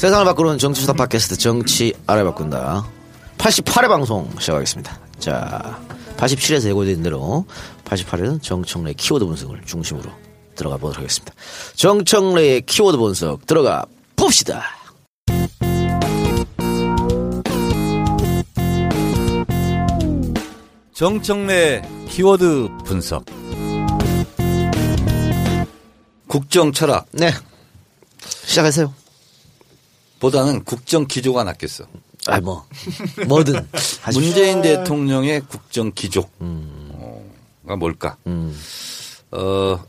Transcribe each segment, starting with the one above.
세상을 바꾸는 정치 수다 팟캐스트 정치 알아 바꾼다. 88회 방송 시작하겠습니다. 자, 87에서 예고된 대로 88회는 정청래 키워드 분석을 중심으로 들어가 보도록 하겠습니다. 정청래의 키워드 분석 들어가 봅시다. 정청래 키워드 분석. 국정 철학 네. 시작하세요. 보다는 국정 기조가 낫겠어. 아, 뭐, 뭐든. 문재인 대통령의 국정 기조가 뭘까? 음, 어,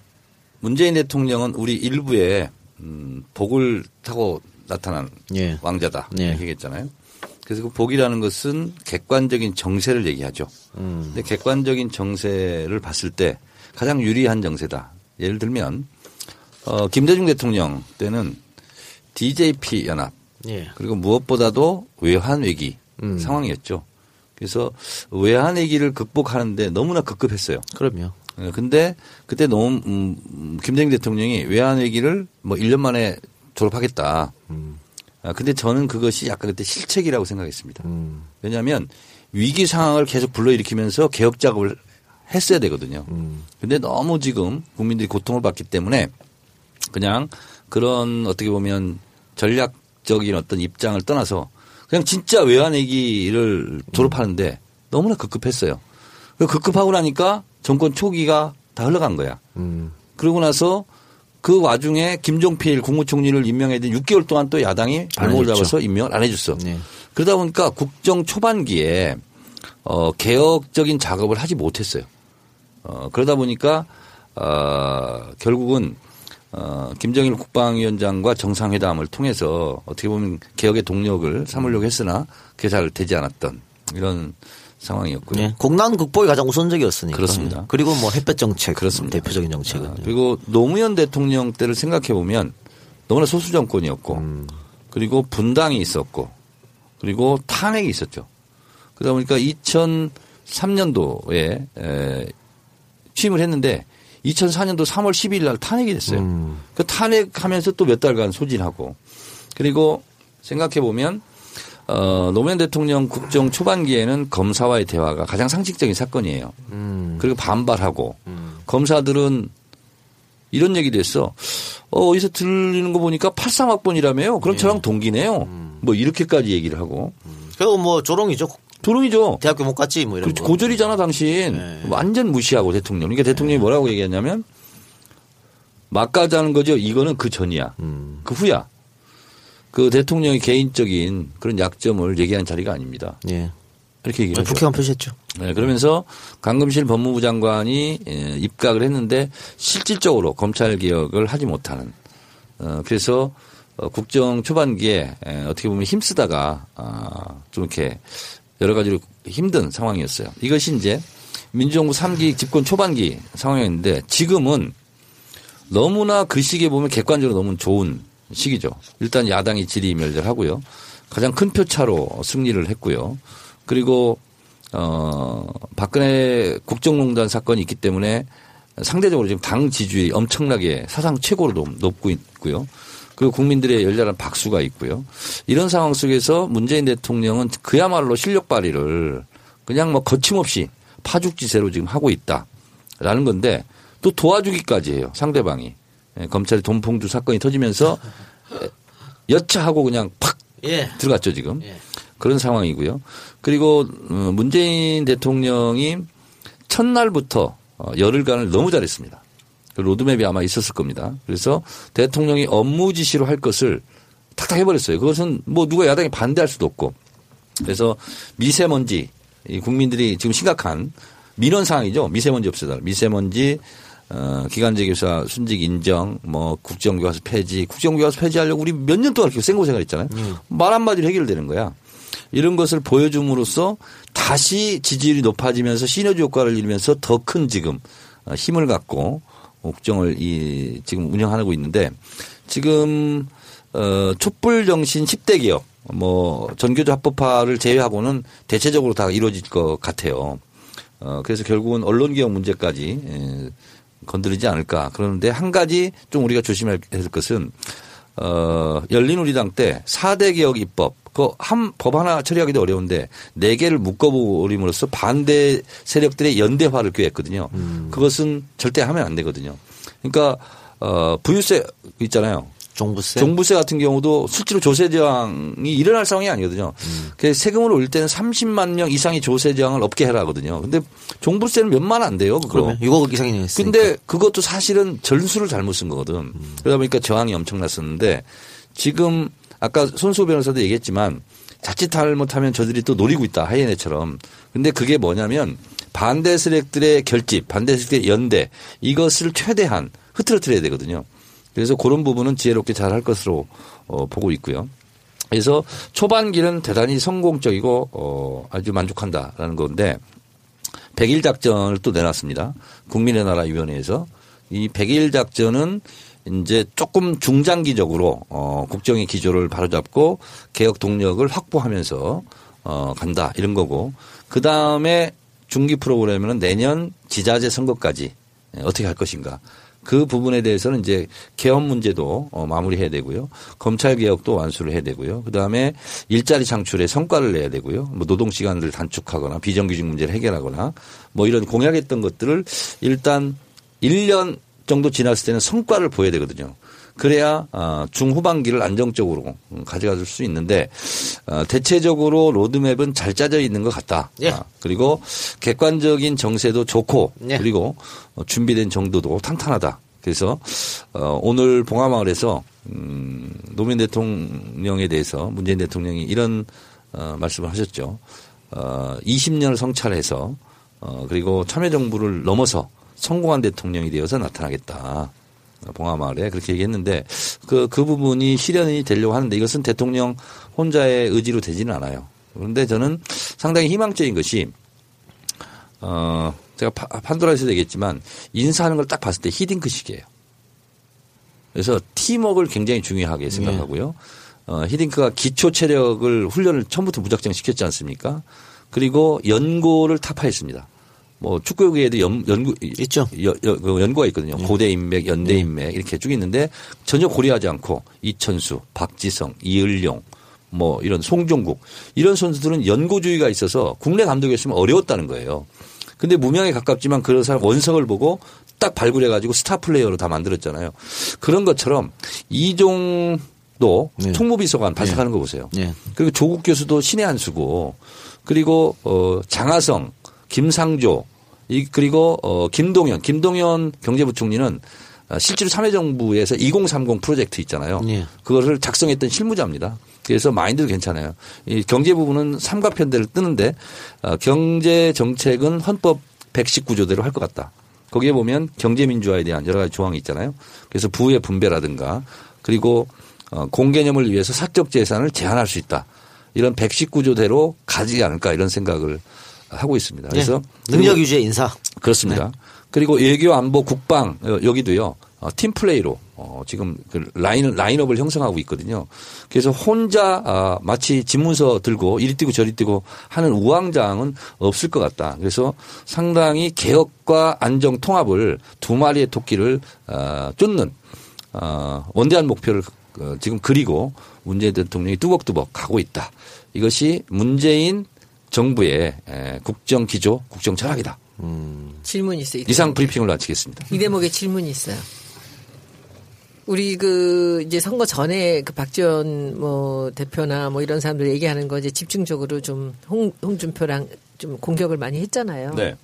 문재인 대통령은 우리 일부에 음, 복을 타고 나타난 예. 왕자다 예. 이렇게 얘기했잖아요. 그래서 그 복이라는 것은 객관적인 정세를 얘기하죠. 음. 근데 객관적인 정세를 봤을 때 가장 유리한 정세다. 예를 들면 어, 김대중 대통령 때는 DJP 연합 예. 그리고 무엇보다도 외환 위기 음. 상황이었죠. 그래서 외환 위기를 극복하는데 너무나 급급했어요. 그럼요. 어, 근데 그때 너무 음, 음, 김대중 대통령이 외환 위기를 뭐 1년 만에 졸업하겠다. 음. 아, 근데 저는 그것이 약간 그때 실책이라고 생각했습니다. 음, 왜냐하면 위기 상황을 계속 불러일으키면서 개혁 작업을 했어야 되거든요. 음. 근데 너무 지금 국민들이 고통을 받기 때문에 그냥 그런 어떻게 보면 전략 적인 어떤 입장을 떠나서 그냥 진짜 외환 위기를 졸업하는데 너무나 급급했어요. 그 급급하고 나니까 정권 초기가 다 흘러간 거야. 음. 그러고 나서 그 와중에 김종필 국무총리를 임명했던 6개월 동안 또 야당이 발목을. 잡아서 임명을 안 해줬어. 네. 그러다 보니까 국정 초반기에 어, 개혁적인 작업을 하지 못했어요. 어, 그러다 보니까 어, 결국은 어, 김정일 국방위원장과 정상회담을 통해서 어떻게 보면 개혁의 동력을 삼으려고 했으나 그게 잘 되지 않았던 이런 상황이었고요. 예. 공난 극복이 가장 우선적이었으니까. 그렇습니다. 그리고 뭐 햇볕 정책. 그렇습니다. 대표적인 정책은. 아, 그리고 노무현 대통령 때를 생각해 보면 너무나 소수 정권이었고 음. 그리고 분당이 있었고 그리고 탄핵이 있었죠. 그러다 보니까 2003년도에 에, 취임을 했는데 2004년도 3월 12일 날 탄핵이 됐어요. 음. 그 탄핵하면서 또 몇 달간 소진하고 그리고 생각해 보면 어, 노무현 대통령 국정 초반기에는 검사와의 대화가 가장 상식적인 사건이에요. 음. 그리고 반발하고 검사들은 이런 얘기도 했어. 어, 어디서 들리는 거 보니까 83학번이라며요. 그럼 저랑 동기네요. 뭐 이렇게까지 얘기를 하고. 그리고 뭐 조롱이죠. 도롱이죠. 대학교 못 갔지 뭐 이런 그렇죠. 거. 고졸이잖아 당신. 네. 완전 무시하고 대통령. 그러니까 대통령이 뭐라고 얘기했냐면 막가자는 거죠. 이거는 그 전이야. 음. 그 후야. 그 대통령의 개인적인 그런 약점을 얘기한 자리가 아닙니다. 예. 이렇게 얘기를 하죠. 북해만 표시했죠. 네, 그러면서 강금실 법무부 장관이 예, 입각을 했는데 실질적으로 검찰 개혁을 하지 못하는 어, 그래서 어, 국정 초반기에 에, 어떻게 보면 힘쓰다가 아, 좀 이렇게 여러 가지로 힘든 상황이었어요. 이것이 이제 민주정부 3기 집권 초반기 상황이었는데 지금은 너무나 그 시기에 보면 객관적으로 너무 좋은 시기죠. 일단 야당이 질의멸절하고요. 가장 큰 표차로 승리를 했고요. 그리고 어 박근혜 국정농단 사건이 있기 때문에 상대적으로 지금 당 지지율이 엄청나게 사상 최고로 높- 높고 있고요. 그리고 국민들의 열렬한 박수가 있고요. 이런 상황 속에서 문재인 대통령은 그야말로 실력 발휘를 그냥 뭐 거침없이 파죽지세로 지금 하고 있다라는 건데 또 도와주기까지 해요. 상대방이. 예, 검찰의 돈봉투 사건이 터지면서 여차하고 그냥 팍 예. 들어갔죠 지금. 예. 그런 상황이고요. 그리고 어, 문재인 대통령이 첫날부터 어, 열흘간을 너무 잘했습니다. 그 로드맵이 아마 있었을 겁니다. 그래서 대통령이 업무 지시로 할 것을 탁탁 해버렸어요. 그것은 뭐 누가 야당이 반대할 수도 없고. 그래서 미세먼지 이 국민들이 지금 심각한 민원 상황이죠. 미세먼지 없애다. 미세먼지 어, 기간제 교사 순직 인정, 뭐 국정교과서 폐지, 국정교과서 폐지하려고 우리 몇 년 동안 이렇게 생고생을 했잖아요. 말 한마디로 해결되는 거야. 이런 것을 보여줌으로써 다시 지지율이 높아지면서 시너지 효과를 이루면서 더 큰 지금 어, 힘을 갖고 국정을 이 지금 운영하고 있는데 지금 어 촛불 정신 10대 개혁 뭐 전교조 합법화를 제외하고는 대체적으로 다 이루어질 것 같아요. 어 그래서 결국은 언론 개혁 문제까지 에, 건드리지 않을까. 그런데 한 가지 좀 우리가 조심해야 될 것은 어, 열린우리당 때 4대 개혁 입법 그한 법 하나 처리하기도 어려운데 네 개를 묶어버림으로써 반대 세력들의 연대화를 꾀했거든요. 음. 그것은 절대 하면 안 되거든요. 그러니까 어, 부유세 있잖아요. 종부세. 종부세 같은 경우도 실제로 조세 저항이 일어날 상황이 아니거든요. 음. 그 세금을 올릴 때는 30만 명 이상의 조세 저항을 없게 해라 하거든요. 근데 종부세는 몇만 안 돼요. 그거. 그러면 6억 이상이 냈으니까. 근데 그것도 사실은 전수를 잘못 쓴 거거든. 음. 그러다 보니까 저항이 엄청났었는데 지금 아까 손수 변호사도 얘기했지만 자칫 잘못하면 저들이 또 노리고 있다. 하이에네처럼. 근데 그게 뭐냐면 반대 세력들의 결집, 반대 세력들의 연대 이것을 최대한 흐트러뜨려야 되거든요. 그래서 그런 부분은 지혜롭게 잘 할 것으로 어, 보고 있고요. 그래서 초반기는 대단히 성공적이고 어, 아주 만족한다라는 건데 100일 작전을 또 내놨습니다. 국민의 나라 위원회에서 이 100일 작전은 이제 조금 중장기적으로 어 국정의 기조를 바로잡고 개혁 동력을 확보하면서 어 간다 이런 거고 그 다음에 중기 프로그램은 내년 지자체 선거까지 어떻게 할 것인가 그 부분에 대해서는 이제 개헌 문제도 어, 마무리해야 되고요. 검찰 개혁도 완수를 해야 되고요. 그다음에 일자리 창출에 성과를 내야 되고요. 뭐 노동 시간을 단축하거나 비정규직 문제를 해결하거나 뭐 이런 공약했던 것들을 일단 1년 정도 지났을 때는 성과를 보여야 되거든요. 그래야 어, 중후반기를 안정적으로 가져갈 수 있는데 어, 대체적으로 로드맵은 잘 짜져 있는 것 같다. 예. 아, 그리고 객관적인 정세도 좋고 예. 그리고 어, 준비된 정도도 탄탄하다. 그래서 어, 오늘 봉화마을에서 음, 노무현 대통령에 대해서 문재인 대통령이 이런 어, 말씀을 하셨죠. 어, 20년을 성찰해서 어, 그리고 참여정부를 넘어서 성공한 대통령이 되어서 나타나겠다. 봉화마을에 그렇게 얘기했는데 그, 그 부분이 실현이 되려고 하는데 이것은 대통령 혼자의 의지로 되지는 않아요. 그런데 저는 상당히 희망적인 것이 어, 제가 파- 판도라에서도 얘기했지만 인사하는 걸 딱 봤을 때 히딩크식이에요. 그래서 팀워크를 굉장히 중요하게 생각하고요. 어, 히딩크가 기초 체력을 훈련을 처음부터 무작정 시켰지 않습니까? 그리고 연고를 타파했습니다. 뭐 축구계에도 연, 연고 있죠. 여, 여, 그 연고가 있거든요. 고대 인맥, 연대 인맥 이렇게 쭉 있는데 전혀 고려하지 않고 이천수, 박지성, 이을용 뭐 이런 송종국 이런 선수들은 연고주의가 있어서 국내 감독이었으면 어려웠다는 거예요. 근데 무명에 가깝지만 그런 사람 원석을 보고 딱 발굴해 가지고 스타 플레이어로 다 만들었잖아요. 그런 것처럼 이종 도 네. 총무비서관 발탁하는 거 보세요. 예. 그리고 조국 교수도 신의 한 수고 그리고 어 장하성, 김상조 이 그리고 어 김동연, 김동연 경제부총리는 아, 실제로 참여정부에서 2030 프로젝트 있잖아요. 예. 그것을 작성했던 실무자입니다. 그래서 마인드도 괜찮아요. 이 경제 부분은 삼각편대를 뜨는데 어, 경제 정책은 헌법 119조대로 할 것 같다. 거기에 보면 경제 민주화에 대한 여러 가지 조항이 있잖아요. 그래서 부의 분배라든가 그리고 어, 공개념을 위해서 사적 재산을 제한할 수 있다. 이런 119조대로 가지 않을까 이런 생각을 하고 있습니다. 그래서 예. 능력 유지의 인사. 그렇습니다. 그리고 외교 안보 국방 어, 여기도요. 어, 팀 플레이로 어, 지금 그 라인 라인업을 형성하고 있거든요. 그래서 혼자 아, 마치 집문서 들고 이리 뛰고 저리 뛰고 하는 우왕좌왕은 없을 것 같다. 그래서 상당히 개혁과 안정 통합을 두 마리의 토끼를 아, 쫓는 어, 원대한 목표를 어, 지금 그리고 문재인 대통령이 뚜벅뚜벅 가고 있다. 이것이 문재인 정부의 에, 국정 기조, 국정 철학이다. 질문 있어요. 이상 브리핑을 마치겠습니다. 이 대목에 질문이 있어요. 우리 그 이제 선거 전에 그 박지원 뭐 대표나 뭐 이런 사람들 얘기하는 거 이제 집중적으로 좀 홍, 홍준표랑 좀 공격을 많이 했잖아요. 네.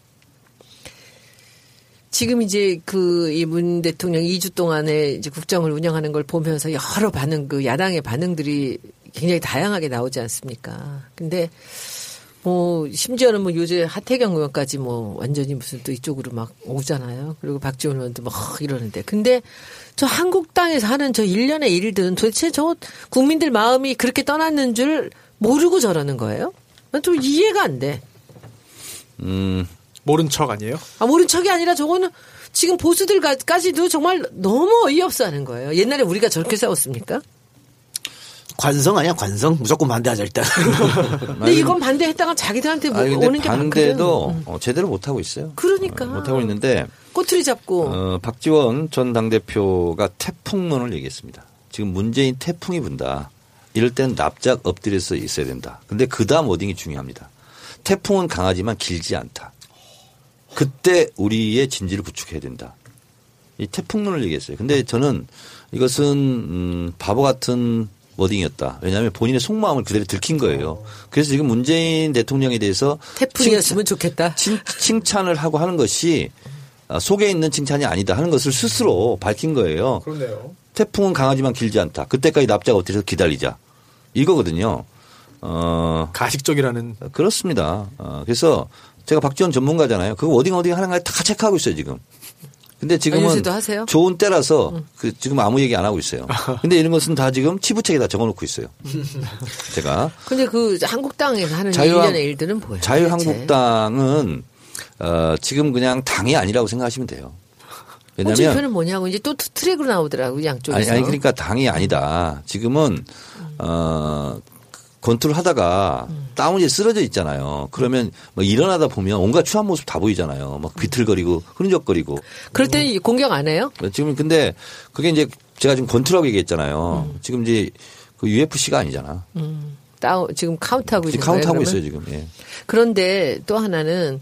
지금 이제 그 이 문 대통령 2주 동안에 이제 국정을 운영하는 걸 보면서 여러 반응 그 야당의 반응들이 굉장히 다양하게 나오지 않습니까? 근데 뭐 심지어는 뭐 요새 하태경 의원까지 뭐 완전히 무슨 또 이쪽으로 막 오잖아요. 그리고 박지원 의원도 막 이러는데. 근데 저 한국당에서 하는 저 일련의 일들은 도대체 저 국민들 마음이 그렇게 떠났는 줄 모르고 저러는 거예요? 난 좀 이해가 안 돼. 음, 모른 척 아니에요? 아, 모른 척이 아니라 저거는 지금 보수들까지도 정말 너무 어이없어 하는 거예요. 옛날에 우리가 저렇게 싸웠습니까? 관성 아니야 관성 무조건 반대하자 일단. 근데 이건 반대했다가 자기들한테 뭐 아니 오는 게 반대도 많거든. 어, 제대로 못 하고 있어요. 그러니까. 어, 못 하고 있는데 꼬투리 잡고 어, 박지원 전 당 대표가 태풍론을 얘기했습니다. 지금 문재인 태풍이 분다. 이럴 때는 납작 엎드려서 있어야 된다. 근데 그 다음 워딩이 중요합니다. 태풍은 강하지만 길지 않다. 그때 우리의 진지를 구축해야 된다. 이 태풍론을 얘기했어요. 근데 저는 이것은 음 바보 같은 워딩이었다. 왜냐하면 본인의 속마음을 그대로 들킨 거예요. 그래서 지금 문재인 대통령에 대해서 태풍이었으면 좋겠다. 칭, 칭찬을 하고 하는 것이 아, 속에 있는 칭찬이 아니다 하는 것을 스스로 밝힌 거예요. 그렇네요. 태풍은 강하지만 길지 않다. 그때까지 납작 엎드려서 기다리자. 이거거든요. 어, 가식적이라는 그렇습니다. 어, 그래서 제가 박지원 전문가잖아요. 그거 어디 어디 하는 거다 체크하고 있어요, 지금. 근데 지금은 하세요? 좋은 때라서 그 지금 아무 얘기 안 하고 있어요. 근데 이런 것은 다 지금 치부책에 다 적어 놓고 있어요. 제가 근데 그 한국당에서 하는 자유한- 일련의 일들은 뭐예요? 자유한국당은 어, 지금 그냥 당이 아니라고 생각하시면 돼요. 왜냐하면 홍준표는 뭐냐고 이제 또 트랙으로 나오더라고 양쪽에서. 아니, 아니 그러니까 당이 아니다. 지금은 어 권투를 하다가 다운이 쓰러져 있잖아요. 그러면 뭐 일어나다 보면 온갖 추한 모습 다 보이잖아요. 막 비틀거리고 흐느적거리고. 그럴 때는 공격 안 해요? 지금 근데 그게 이제 제가 지금 권투라고 얘기했잖아요. 음. 지금 이제 그 UFC가 아니잖아. 다운 지금 카운트하고 지금 있는 카운트하고 있어요? 지금. 예. 그런데 또 하나는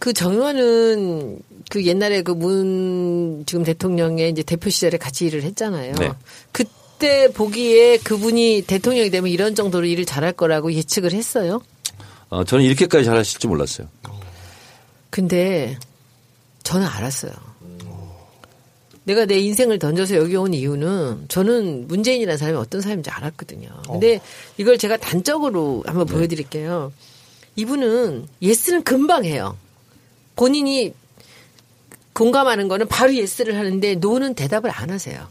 그 정의원은 그 옛날에 그 문 지금 대통령의 이제 대표 시절에 같이 일을 했잖아요. 네. 그 때 보기에 그분이 대통령이 되면 이런 정도로 일을 잘할 거라고 예측을 했어요. 어, 저는 이렇게까지 잘하실 줄 몰랐어요. 근데 저는 알았어요. 내가 내 인생을 던져서 여기 온 이유는 저는 문재인이라는 사람이 어떤 사람인지 알았거든요. 근데 이걸 제가 단적으로 한번 보여드릴게요. 이분은 yes는 금방 해요. 본인이 공감하는 거는 바로 yes를 하는데 no는 대답을 안 하세요.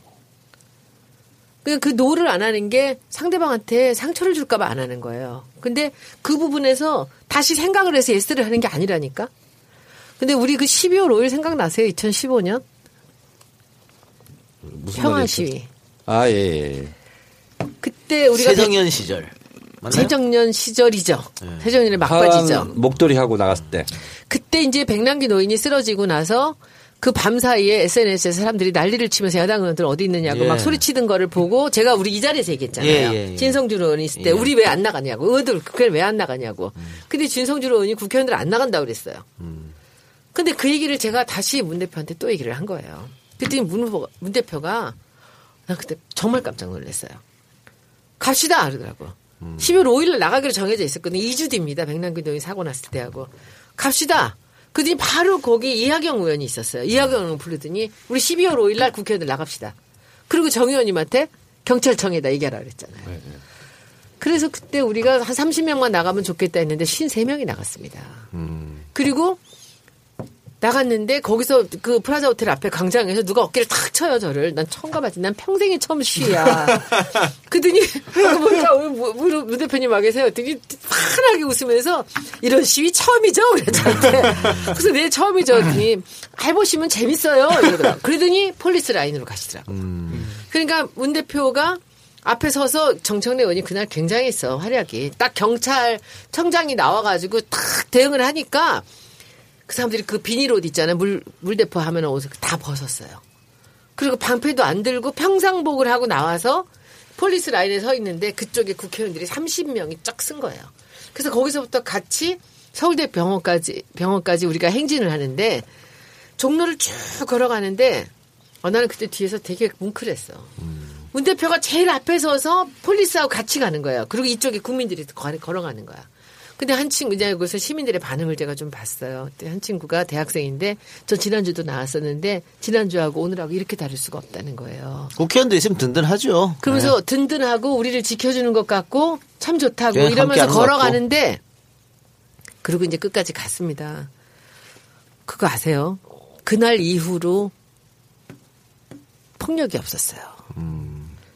그냥 그 no를 안 하는 게 상대방한테 상처를 줄까봐 안 하는 거예요. 근데 그 부분에서 다시 생각을 해서 yes를 하는 게 아니라니까? 근데 우리 그 12월 5일 생각나세요? 2015년? 무슨 평화? 시위. 아, 예, 예. 예. 그때 우리가 세정연 시절. 맞나요? 세정년 시절이죠. 세정년의 막바지죠. 목도리 하고 나갔을 때. 그때 이제 백남기 노인이 쓰러지고 나서 그 밤 사이에 SNS에서 사람들이 난리를 치면서 야당 의원들 어디 있느냐고 예. 막 소리치던 거를 보고 제가 우리 이 자리에서 얘기했잖아요. 예, 예, 예. 진성준 의원이 있을 때 예. 우리 왜 안 나가냐고. 의원들 국회에 왜안 나가냐고. 근데 진성준 의원이 국회의원들 안 나간다고 그랬어요. 근데 그 얘기를 제가 다시 문 대표한테 또 얘기를 한 거예요. 그랬더니 문, 후보가- 문 대표가 나 그때 정말 깜짝 놀랐어요. 갑시다 그러더라고. 12월 5일날 나가기로 정해져 있었거든요. 2주 뒤입니다. 백남기 노인 사고 났을 때하고. 갑시다. 그더니 바로 거기 이하경 의원이 있었어요. 이하경 의원 부르더니 우리 12월 5일 날 국회의원들 나갑시다. 그리고 정 의원님한테 경찰청에다 얘기하라 그랬잖아요. 그래서 그때 우리가 한 30명만 나가면 좋겠다 했는데 53명이 나갔습니다. 그리고 나갔는데 거기서 그 프라자 호텔 앞에 광장에서 누가 어깨를 탁 쳐요 저를. 난 처음 가봤지 난 평생에 처음 시위야. 그더니 무, 무, 무 대표님 와 계세요. 되게 환하게 웃으면서 이런 시위 처음이죠? 저한테 그래서 네 처음이죠. 그랬더니 해보시면 재밌어요. 이러더라고. 그러더니 police line으로 가시더라고. 그러니까 문 대표가 앞에 서서 정청래 의원이 그날 굉장했어 활약이 딱 경찰청장이 나와가지고 탁 대응을 하니까 그 사람들이 그 비닐 옷 있잖아요. 물, 물대포 하면 옷을 다 벗었어요. 그리고 방패도 안 들고 평상복을 하고 나와서 police line에 서 있는데 그쪽에 국회의원들이 30명이 쫙 선 거예요. 그래서 거기서부터 같이 서울대 병원까지, 병원까지 우리가 행진을 하는데 종로를 쭉 걸어가는데 어, 나는 그때 뒤에서 되게 뭉클했어. 문 대표가 제일 앞에 서서 폴리스하고 같이 가는 거예요. 그리고 이쪽에 국민들이 걸- 걸어가는 거야. 근데 한 친구, 이제 여기서 시민들의 반응을 제가 좀 봤어요. 한 친구가 대학생인데 저 지난주도 나왔었는데 지난주하고 오늘하고 이렇게 다를 수가 없다는 거예요. 국회의원도 있으면 든든하죠. 그러면서 든든하고 우리를 지켜주는 것 같고 참 좋다고 네, 이러면서 걸어가는데 그리고 이제 끝까지 갔습니다. 그거 아세요? 그날 이후로 폭력이 없었어요.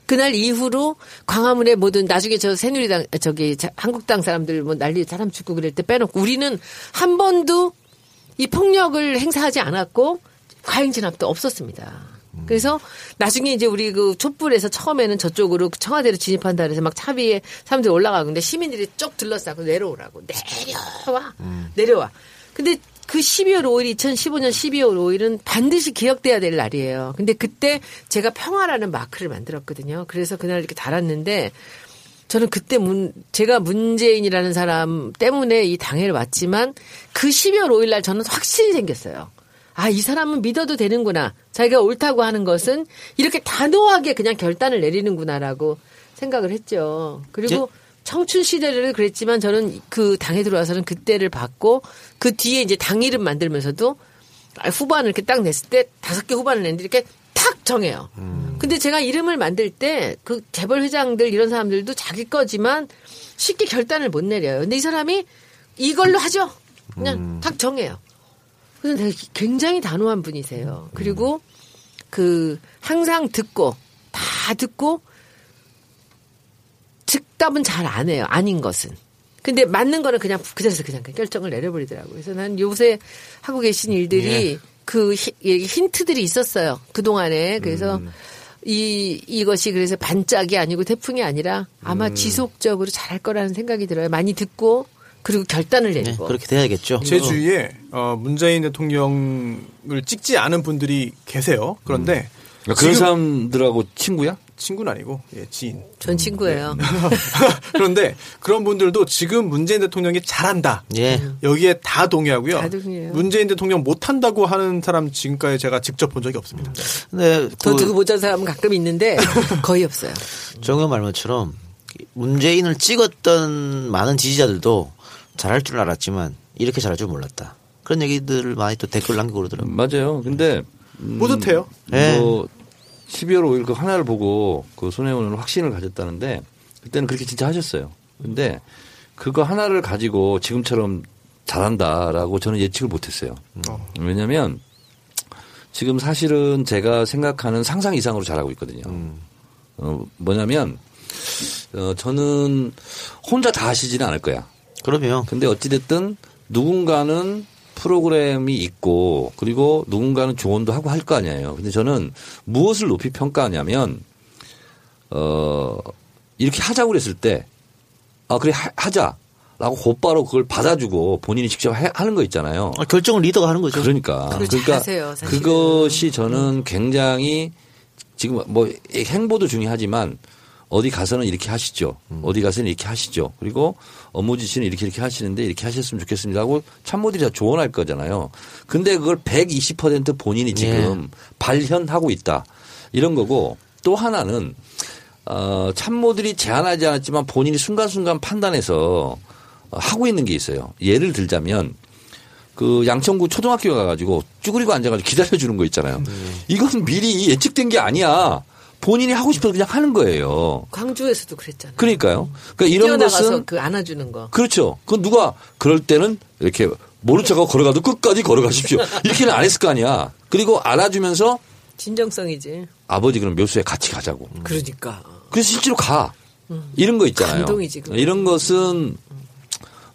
그날 이후로 광화문에 모든 나중에 저 새누리당 저기 자- 한국당 사람들 뭐 난리 사람 죽고 그럴 때 빼놓고 우리는 한 번도 이 폭력을 행사하지 않았고 과잉 진압도 없었습니다. 그래서 나중에 이제 우리 그 촛불에서 처음에는 저쪽으로 청와대로 진입한다 그래서 막 차 위에 사람들이 올라가고 근데 시민들이 쭉 둘러싸고 내려오라고 내려와 내려와. 근데 그 12월 5일, 2015년 12월 5일은 반드시 기억돼야 될 날이에요. 근데 그때 제가 평화라는 마크를 만들었거든요. 그래서 그날 이렇게 달았는데 저는 그때 문, 제가 문재인이라는 사람 때문에 이 당해를 왔지만 그 12월 5일 날 저는 확신이 생겼어요. 아, 이 사람은 믿어도 되는구나. 자기가 옳다고 하는 것은 이렇게 단호하게 그냥 결단을 내리는구나라고 생각을 했죠. 그리고 예? 청춘 시대를 그랬지만 저는 그 당에 들어와서는 그때를 봤고 그 뒤에 이제 당 이름 만들면서도 후반을 이렇게 딱 냈을 때 다섯 개 후반을 냈는데 이렇게 탁 정해요. 근데 제가 이름을 만들 때 그 재벌 회장들 이런 사람들도 자기 거지만 쉽게 결단을 못 내려요. 근데 이 사람이 이걸로 하죠. 그냥 탁 정해요. 그래서 굉장히 단호한 분이세요. 그리고 그 항상 듣고 다 듣고 즉답은 잘 안 해요. 아닌 것은. 근데 맞는 거는 그냥 그 자리에서 그냥 결정을 내려버리더라고요. 그래서 난 요새 하고 계신 일들이 예. 그 히- 이 힌트들이 있었어요. 그동안에. 그래서 이, 이것이 그래서 반짝이 아니고 태풍이 아니라 아마 지속적으로 잘할 거라는 생각이 들어요. 많이 듣고 그리고 결단을 네, 내리고. 그렇게 돼야겠죠. 제 주위에 어, 문재인 대통령을 찍지 않은 분들이 계세요. 그런데 그러니까 그런 지금- 사람들하고 친구야? 친구는 아니고 예, 지인. 전 친구예요. 그런데 그런 분들도 지금 문재인 대통령이 잘한다. 예. 여기에 다 동의하고요. 다 동의해요. 문재인 대통령 못한다고 하는 사람 지금까지 제가 직접 본 적이 없습니다. 근데 더그 두고 못한 사람은 가끔 있는데 거의 없어요. 정의 말처럼 문재인을 찍었던 많은 지지자들도 잘할 줄 알았지만 이렇게 잘할 줄 몰랐다. 그런 얘기들을 많이 또 댓글 남기고 그러더라고요. 맞아요. 근데 음, 뿌듯해요. 네. 뭐 12월 5일 그 하나를 보고 그 손혜원은 확신을 가졌다는데 그때는 그렇게 진짜 하셨어요. 근데 그거 하나를 가지고 지금처럼 잘한다라고 저는 예측을 못했어요. 어. 왜냐하면 지금 사실은 제가 생각하는 상상 이상으로 잘하고 있거든요. 어, 뭐냐면 어, 저는 혼자 다 하시지는 않을 거야. 그러면 근데 어찌됐든 누군가는 프로그램이 있고 그리고 누군가는 조언도 하고 할 거 아니에요. 근데 저는 무엇을 높이 평가하냐면 어 이렇게 하자고 그랬을 때 아 그래 하- 하자라고 곧바로 그걸 받아주고 본인이 직접 해- 하는 거 있잖아요. 아, 결정을 리더가 하는 거죠. 그러니까 그러니까 사실은. 그것이 저는 굉장히 지금 뭐 행보도 중요하지만 어디 가서는 이렇게 하시죠. 어디 가서는 이렇게 하시죠. 그리고 업무 지시는 이렇게 이렇게 하시는데 이렇게 하셨으면 좋겠습니다 하고 참모들이 다 조언할 거잖아요. 근데 그걸 120% 본인이 지금 발현하고 있다. 이런 거고 또 하나는 어, 참모들이 제안하지 않았지만 본인이 순간순간 판단해서 어, 하고 있는 게 있어요. 예를 들자면 그 양천구 초등학교 가가지고 쭈그리고 앉아가지고 기다려주는 거 있잖아요. 이건 미리 예측된 게 아니야. 본인이 하고 싶어서 그냥 하는 거예요. 광주에서도 그랬잖아요. 그러니까요. 그러니까 이런 것은 그 안아주는 거. 그렇죠. 그건 누가 그럴 때는 이렇게 모른 척하고 걸어가도 끝까지 걸어가십시오. 이렇게는 안 했을 거 아니야. 그리고 안아주면서 진정성이지. 아버지 그럼 묘수에 같이 가자고. 그러니까. 그래서 실제로 가. 이런 거 있잖아요. 감동이지. 이런 것은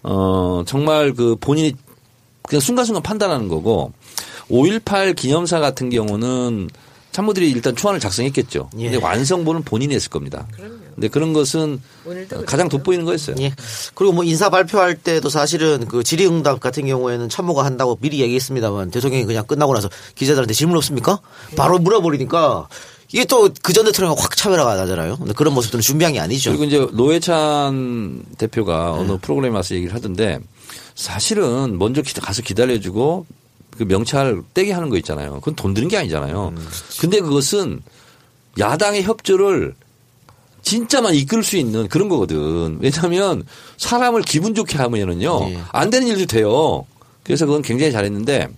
어 정말 그 본인이 그냥 순간순간 판단하는 거고 5.18 기념사 같은 경우는 참모들이 일단 초안을 작성했겠죠. 예. 근데 완성본은 본인이 했을 겁니다. 근데 그런 것은 오늘도 가장. 돋보이는 거였어요. 예. 그리고 뭐 인사 발표할 때도 사실은 그 질의응답 같은 경우에는 참모가 한다고 미리 얘기했습니다만 대통령이 그냥 끝나고 나서 기자들한테 질문 없습니까? 바로 물어버리니까 이게 또 그전 대통령과 확 차별화가 나잖아요. 근데 그런 모습들은 준비한 게 아니죠. 그리고 이제 노회찬 대표가 어느 프로그램에 와서 얘기를 하던데 사실은 먼저 기- 가서 기다려주고 그 명찰 떼게 하는 거 있잖아요. 그건 돈 드는 게 아니잖아요. 근데 그것은 야당의 협조를 진짜만 이끌 수 있는 그런 거거든. 왜냐하면 사람을 기분 좋게 하면은요 예. 안 되는 일도 돼요. 그래서 그건 굉장히 잘했는데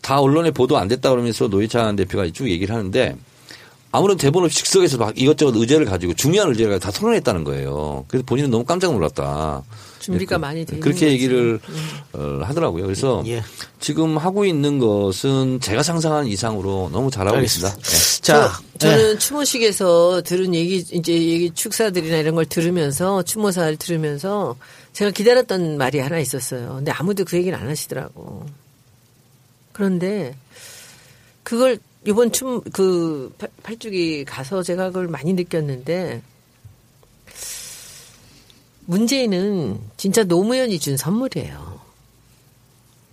다 언론에 보도 안 됐다 그러면서 노회찬 대표가 쭉 얘기를 하는데 아무런 대본 없이 즉석에서 막 이것저것 의제를 가지고 중요한 의제를 가지고 다 토론했다는 거예요. 그래서 본인은 너무 깜짝 놀랐다. 준비가 그- 많이 돼 있는 그렇게 거지. 얘기를 어, 하더라고요. 그래서 예. 지금 하고 있는 것은 제가 상상한 이상으로 너무 잘하고 알겠습니다. 있습니다. 네. 자, 저, 예. 는 추모식에서 들은 얘기 이제 얘기 축사들이나 이런 걸 들으면서 추모사를 들으면서 제가 기다렸던 말이 하나 있었어요. 근데 아무도 그 얘기를 안 하시더라고. 그런데 그걸 이번 춤 그 팔뚝이 가서 제가 그걸 많이 느꼈는데 문재인은 진짜 노무현이 준 선물이에요.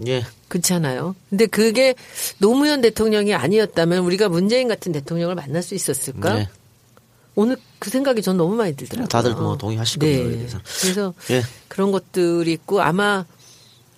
예. 그렇잖아요. 근데 그게 노무현 대통령이 아니었다면 우리가 문재인 같은 대통령을 만날 수 있었을까? 네. 오늘 그 생각이 전 너무 많이 들더라고요. 다들 뭐 동의하실 겁니다, 대해서. 그래서 예. 그런 것들이 있고 아마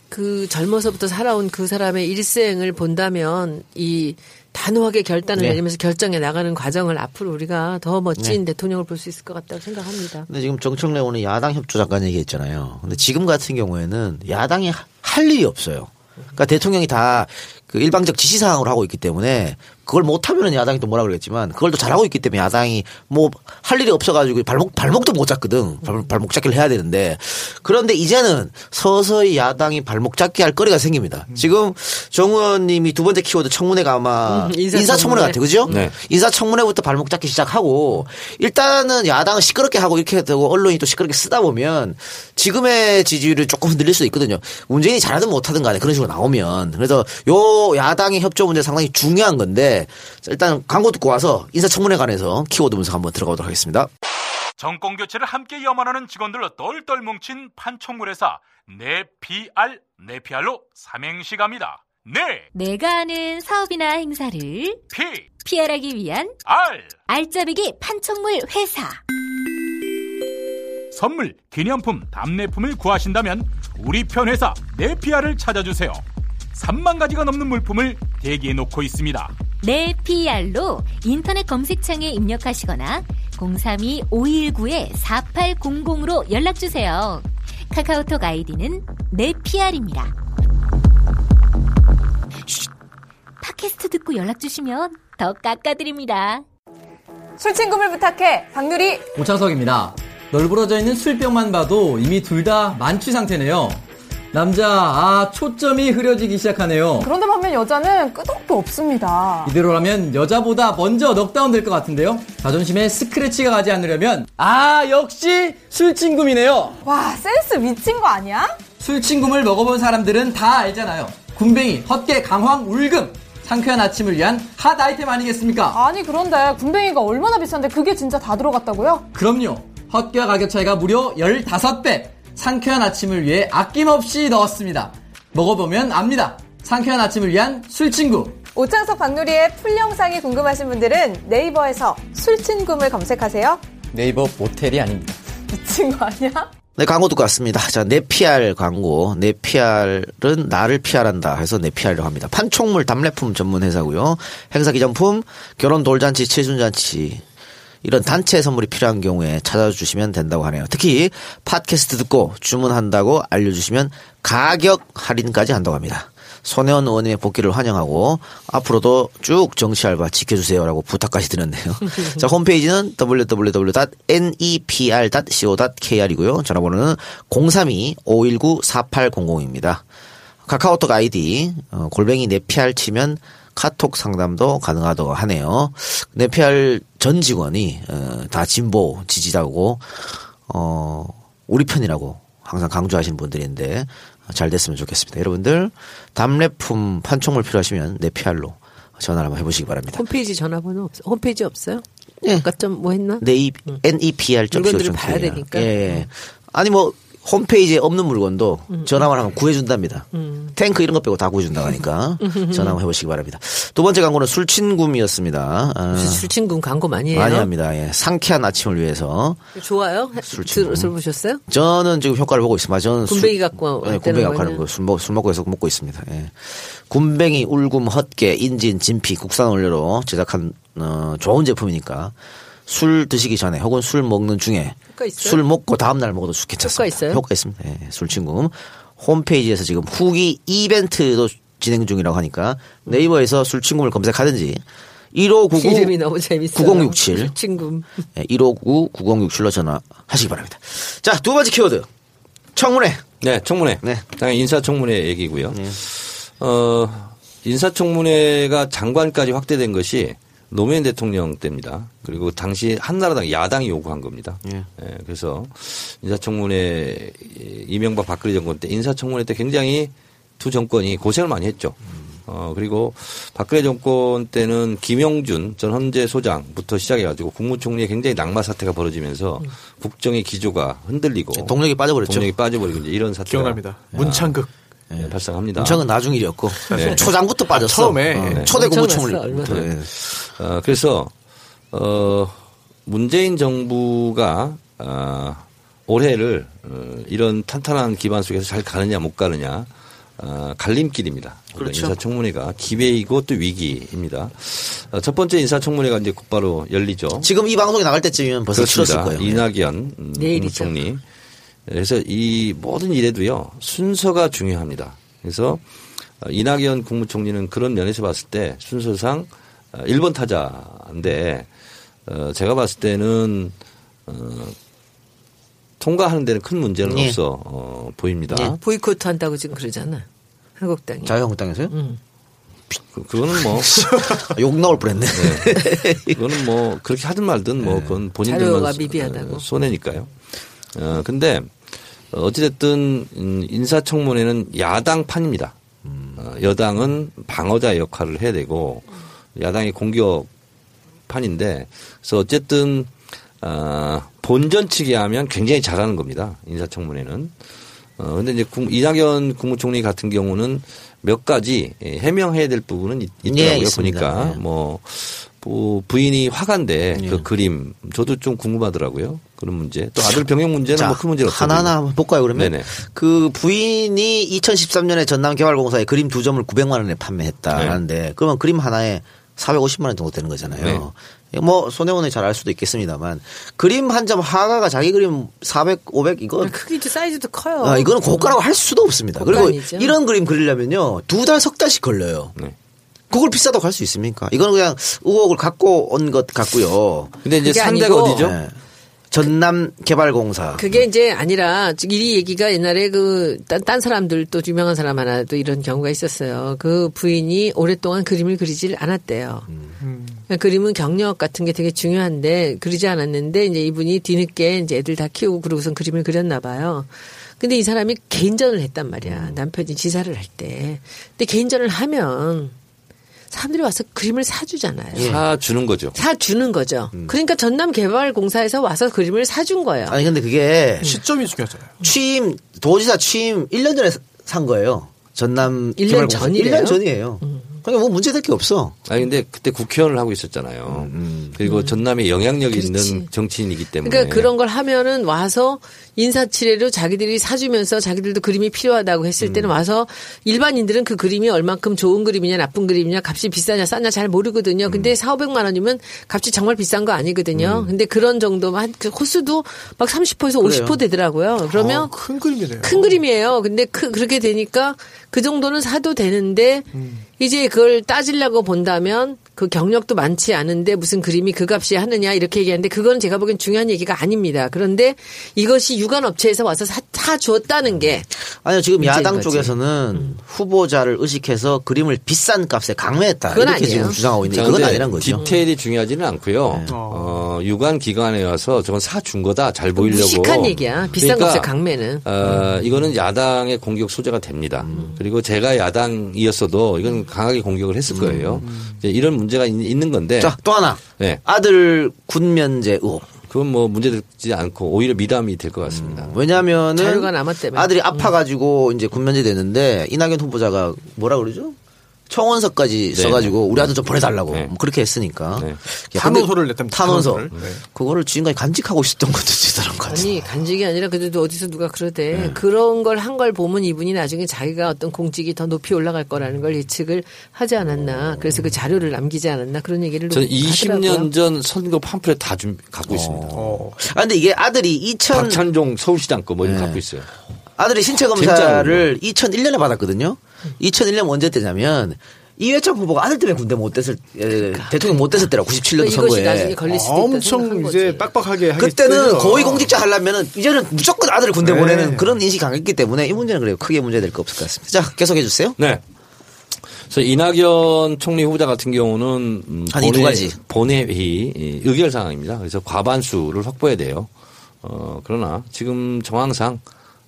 그 젊어서부터 살아온 그 사람의 일생을 본다면 이 단호하게 결단을 네. 내리면서 결정해 나가는 과정을 앞으로 우리가 더 멋진 대통령을 볼 수 있을 것 같다고 생각합니다. 근데 지금 정청래 오늘 야당 협조 잠깐 얘기했잖아요. 근데 지금 같은 경우에는 야당이 하- 할 일이 없어요. 그러니까 대통령이 다 그 일방적 지시사항으로 하고 있기 때문에 그걸 못하면은 야당이 또 뭐라 그러겠지만 그걸 또 잘하고 있기 때문에 야당이 뭐 할 일이 없어가지고 발목, 발목도 못 잡거든. 발, 발목 잡기를 해야 되는데 그런데 이제는 서서히 야당이 발목 잡기 할 거리가 생깁니다. 지금 정 의원님이 두 번째 키워드 청문회가 아마 음, 인사청문회. 인사청문회 같아요. 그죠? 네. 인사청문회부터 발목 잡기 시작하고 일단은 야당은 시끄럽게 하고 이렇게 되고 언론이 또 시끄럽게 쓰다 보면 지금의 지지율을 조금 늘릴 수 있거든요. 문재인이 잘하든 못하든 간에 그런 식으로 나오면 그래서 요 야당의 협조 문제 상당히 중요한 건데 자, 일단 광고 듣고 와서 인사청문회 관해서 키워드 분석 한번 들어가도록 하겠습니다. 정권 교체를 함께 염원하는 직원들로 똘똘 뭉친 판촉물 회사 네피알 네피알로 삼행시 갑니다. 네, 내가 아는 사업이나 행사를 피, PR하기 위한 알 알짜배기 판촉물 회사. 선물, 기념품, 답례품을 구하신다면 우리 편 회사 네피알을 찾아주세요. 3만 가지가 넘는 물품을 대기해 놓고 있습니다. 내 PR로 인터넷 검색창에 입력하시거나 032-519-4800으로 연락주세요. 카카오톡 아이디는 내 PR입니다. 팟캐스트 듣고 연락주시면 더 깎아드립니다. 술친구를 부탁해 박누리 오창석입니다. 널브러져 있는 술병만 봐도 이미 둘 다 만취 상태네요. 남자, 아, 초점이 흐려지기 시작하네요. 그런데 반면 여자는 끄덕도 없습니다 이대로라면 여자보다 먼저 넉다운 될 것 같은데요? 자존심에 스크래치가 가지 않으려면, 아, 역시 술친구이네요. 와 센스 미친 거 아니야? 술친구를 먹어본 사람들은 다 알잖아요. 군뱅이, 헛개, 강황, 울금. 상쾌한 아침을 위한 핫 아이템 아니겠습니까? 아니 그런데 군뱅이가 얼마나 비싼데 그게 진짜 다 들어갔다고요? 그럼요. 헛개와 가격 차이가 무려 15배. 상쾌한 아침을 위해 아낌없이 넣었습니다. 먹어보면 압니다. 상쾌한 아침을 위한 술친구. 오창석 박누리의 풀 영상이 궁금하신 분들은 네이버에서 술친구를 검색하세요 네이버 모텔이 아닙니다. 미친 거 아니야? 네, 광고 듣고 왔습니다. 자, 네피알 광고. 네피알은 나를 피할한다 해서 네피알이라고 합니다. 판촉물 답례품 전문 회사고요. 행사 기념품, 결혼 돌잔치, 칠순잔치 이런 단체 선물이 필요한 경우에 찾아주시면 된다고 하네요. 특히 팟캐스트 듣고 주문한다고 알려주시면 가격 할인까지 한다고 합니다. 손혜원 의원님의 복귀를 환영하고 앞으로도 쭉 정치 알바 지켜주세요라고 부탁까지 드렸네요. 자 홈페이지는 www.nepr.co.kr이고요. 전화번호는 032-519-4800입니다. 카카오톡 아이디 어, 골뱅이 네피알 치면 카톡 상담도 가능하다고 하네요. 네피알 전 직원이 어, 다 진보 지지자고 어, 우리 편이라고 항상 강조하시는 분들인데 잘 됐으면 좋겠습니다. 여러분들 답례품 판촉물 필요하시면 네피알로 전화를 한번 해보시기 바랍니다. 홈페이지 전화번호 없어? 홈페이지 없어요? 예. 아까 좀 뭐 했나? 네이 NEPR 점 물건들을 봐야 되니까. 음. 예. 아니 뭐 홈페이지에 없는 물건도 전화만 하면 구해준답니다. 음. 탱크 이런 거 빼고 다 구해준다고 하니까 전화 한번 해보시기 바랍니다. 두 번째 광고는 술친구미였습니다. 아, 술친구 광고 많이 해요. 많이 합니다. 예. 상쾌한 아침을 위해서 좋아요? 술친구. 들, 들어보셨어요? 저는 지금 효과를 보고 있습니다. 저는 군뱅이 갖고 예, 군뱅이 갖고? 하는 거, 술, 먹, 술 먹고 해서 먹고 있습니다. 예. 군뱅이, 울금, 헛개, 인진, 진피, 국산 원료로 제작한 어, 좋은 제품이니까 술 드시기 전에 혹은 술 먹는 중에 효과 있어요? 술 먹고 다음 날 먹어도 수- 괜찮습니다. 효과 있어요? 효과 있습니다. 예, 술친구 홈페이지에서 지금 후기 이벤트도 진행 중이라고 하니까 네이버에서 술친구를 검색하든지 1599 이름이 너무 재밌어요. 9067 술친구. 예, 1599-9067로 전화하시기 바랍니다. 자, 두 번째 키워드. 청문회. 네, 청문회. 네. 당연히 인사청문회 얘기고요. 어, 인사청문회가 장관까지 확대된 것이 노무현 대통령 때입니다. 그리고 당시 한나라당 야당이 요구한 겁니다. 예. 예, 그래서 인사청문회 이명박 박근혜 정권 때 인사청문회 때 굉장히 두 정권이 고생을 많이 했죠. 어, 그리고 박근혜 정권 때는 김영준 전 헌재 소장부터 시작해가지고 국무총리의 굉장히 낙마 사태가 벌어지면서 국정의 기조가 흔들리고 동력이 빠져버렸죠. 동력이 빠져버리고 이제 이런 사태가 기억납니다. 문창극. 예, 발생합니다. 인천은 나중 일이었고 네. 초장부터 빠졌어. 처음에. 어, 네. 초대 얼마나. 네. 어, 그래서 어, 문재인 정부가 아, 올해를 어, 이런 탄탄한 기반 속에서 잘 가느냐 못 가느냐 아, 갈림길입니다. 그렇죠. 인사청문회가 기회이고 또 위기입니다. 어, 첫 번째 인사청문회가 이제 곧바로 열리죠. 지금 이 방송이 나갈 때쯤이면 벌써 치렀을 그렇습니다. 거예요. 이낙연 음, 내일이죠. 국무총리. 그래서 이 모든 일에도요 순서가 중요합니다. 그래서 어, 이낙연 국무총리는 그런 면에서 봤을 때 순서상 어, 1번 타자인데 어, 제가 봤을 때는 어, 통과하는 데는 큰 문제는 예. 없어 어, 보입니다. 예. 보이콧 한다고 지금 그러잖아. 한국당이. 자유한국당에서요? 음. 그, 그거는 뭐 아, 욕 나올 뻔했네. 그거는 뭐 그렇게 하든 말든 뭐 그건 본인들만. 어, 손해니까요. 어 근데 어찌됐든 음, 인사청문회는 야당 판입니다. 어, 여당은 방어자 역할을 해야 되고 야당이 공격 판인데 그래서 어쨌든 어, 본전 측에 하면 굉장히 잘하는 겁니다. 인사청문회는. 어, 근데 이제 국- 이낙연 국무총리 같은 경우는 몇 가지 예, 해명해야 될 부분은 있, 예, 있더라고요. 있습니다. 보니까 예. 뭐, 뭐 부인이 화가인데 예. 그 그림 저도 좀 궁금하더라고요. 그런 문제. 또 아들 병역 문제는 뭐 큰 문제는 없어요. 하나하나 한번 볼까요, 그러면? 네네. 그 부인이 2013년에 전남개발공사에 그림 두 점을 900만 원에 판매했다 네. 하는데 그러면 그림 하나에 450만 원 정도 되는 거잖아요. 뭐 손해원이 잘 알 수도 있겠습니다만 그림 한 점 하가가 자기 그림 400, 500 이거 크기도 사이즈도 커요. 아, 이거는 고가라고 할 수도 없습니다. 그리고 고가아니죠. 이런 그림 그리려면요 두 달 석 달씩 걸려요. 네. 그걸 비싸다고 할 수 있습니까? 이거는 그냥 의혹을 갖고 온 것 같고요. 근데 이제 상대가 아니고 어디죠? 네. 전남 개발공사. 그게 이제 아니라 이 얘기가 옛날에 그딴 사람들 또 유명한 사람 하나 또 이런 경우가 있었어요. 그 부인이 오랫동안 그림을 그리질 않았대요. 그러니까 그림은 경력 같은 게 되게 중요한데 그리지 않았는데 이제 이분이 뒤늦게 이제 애들 다 키우고 그러고선 그림을 그렸나 봐요. 근데 이 사람이 개인전을 했단 말이야. 남편이 지사를 할 때. 근데 개인전을 하면 사람들이 와서 그림을 사주잖아요. 사 주는 거죠. 사주는 거죠. 그러니까 전남개발공사에서 와서 그림을 사준 거예요. 아니 근데 그게 시점이 중요하잖아요. 취임 도지사 취임 1년 전에 산 거예요. 전남 1년 개발공사. 전이래요? 1년 전이에요. 그러니까 뭐 문제될 게 없어. 아니 근데 그때 국회의원을 하고 있었잖아요. 그리고 전남에 영향력 이 음. 그렇지. 있는 정치인이기 때문에. 그러니까 그런 걸 하면은 와서 인사치레로 자기들이 사주면서 자기들도 그림이 필요하다고 했을 때는 와서 일반인들은 그 그림이 얼만큼 좋은 그림이냐 나쁜 그림이냐 값이 비싸냐 싸냐 잘 모르거든요. 근데 4, 500만 원이면 값이 정말 비싼 거 아니거든요. 근데 그런 정도만 그 호수도 막 30%에서 50% 되더라고요. 그러면 어, 큰 그림이네요. 큰 그림이에요. 근데 그, 그렇게 되니까 그 정도는 사도 되는데 이제 그걸 따지려고 본다면 그 경력도 많지 않은데 무슨 그림이 그 값이 하느냐 이렇게 얘기하는데 그건 제가 보기엔 중요한 얘기가 아닙니다. 그런데 이것이 유관업체에서 와서 사, 사 주었다는 게 아니요 지금 야당 거지. 음. 쪽에서는 후보자를 의식해서 그림을 비싼 값에 강매했다 이렇게 아니에요. 지금 주장하고 있는데 자, 그건 아니란 거죠. 네. 디테일이 중요하지는 않고요. 어, 유관 기관에 와서 저건 사준 거다 잘 보이려고. 무식한 얘기야. 비싼 그러니까, 값에 강매는. 어, 이거는 야당의 공격 소재가 됩니다. 그리고 제가 야당이었어도 이건 강하게 공격을 했을 거예요. 이제 이런 문제가 있, 는 건데. 자 또 하나 네. 아들 군면제 의혹. 그건 뭐 문제되지 않고 오히려 미담이 될 것 같습니다. 왜냐하면은 자료가 남았다며. 아들이 아파가지고 이제 군면제 됐는데 이낙연 후보자가 뭐라 그러죠? 청원서까지 네. 써가지고 우리 아들 좀 보내달라고 네. 뭐 그렇게 했으니까 네. 야, 탄원서를 냈답니다. 탄원서. 네. 그거를 지금까지 간직하고 있었던 것도 대단한 것 같아요. 아니 간직이 아니라 그래도 어디서 누가 그러대 네. 그런 걸 한 걸 보면 이분이 나중에 자기가 어떤 공직이 더 높이 올라갈 거라는 걸 예측을 하지 않았나 그래서 그 자료를 남기지 않았나 그런 얘기를 저는 하더라고요. 20년 전 선거 팜플렛 다 준, 갖고 있습니다. 어. 아 근데 이게 아들이 2000 박찬종 서울시장 거뭐 네. 이런 거 갖고 있어요. 아들이 신체 검사를 2001년에 받았거든요. 2001년 언제 때냐면 이회창 후보가 아들 때문에 군대 못 됐을 에, 대통령 못 됐을 때라 97년도 그러니까 이것이 나중에 선거에. 걸릴 수도 있다 엄청 이제 거지. 빡빡하게 그때는 고위 공직자 하려면은 이제는 무조건 아들을 군대 네. 보내는 그런 인식이 강했기 때문에 이 문제는 그래요. 크게 문제 될 거 없을 것 같습니다. 자, 계속해 주세요. 네. 그래서 이낙연 총리 후보자 같은 경우는 음, 한이두 가지. 본회의 이 의결 사항입니다. 그래서 과반수를 확보해야 돼요. 어, 그러나 지금 정황상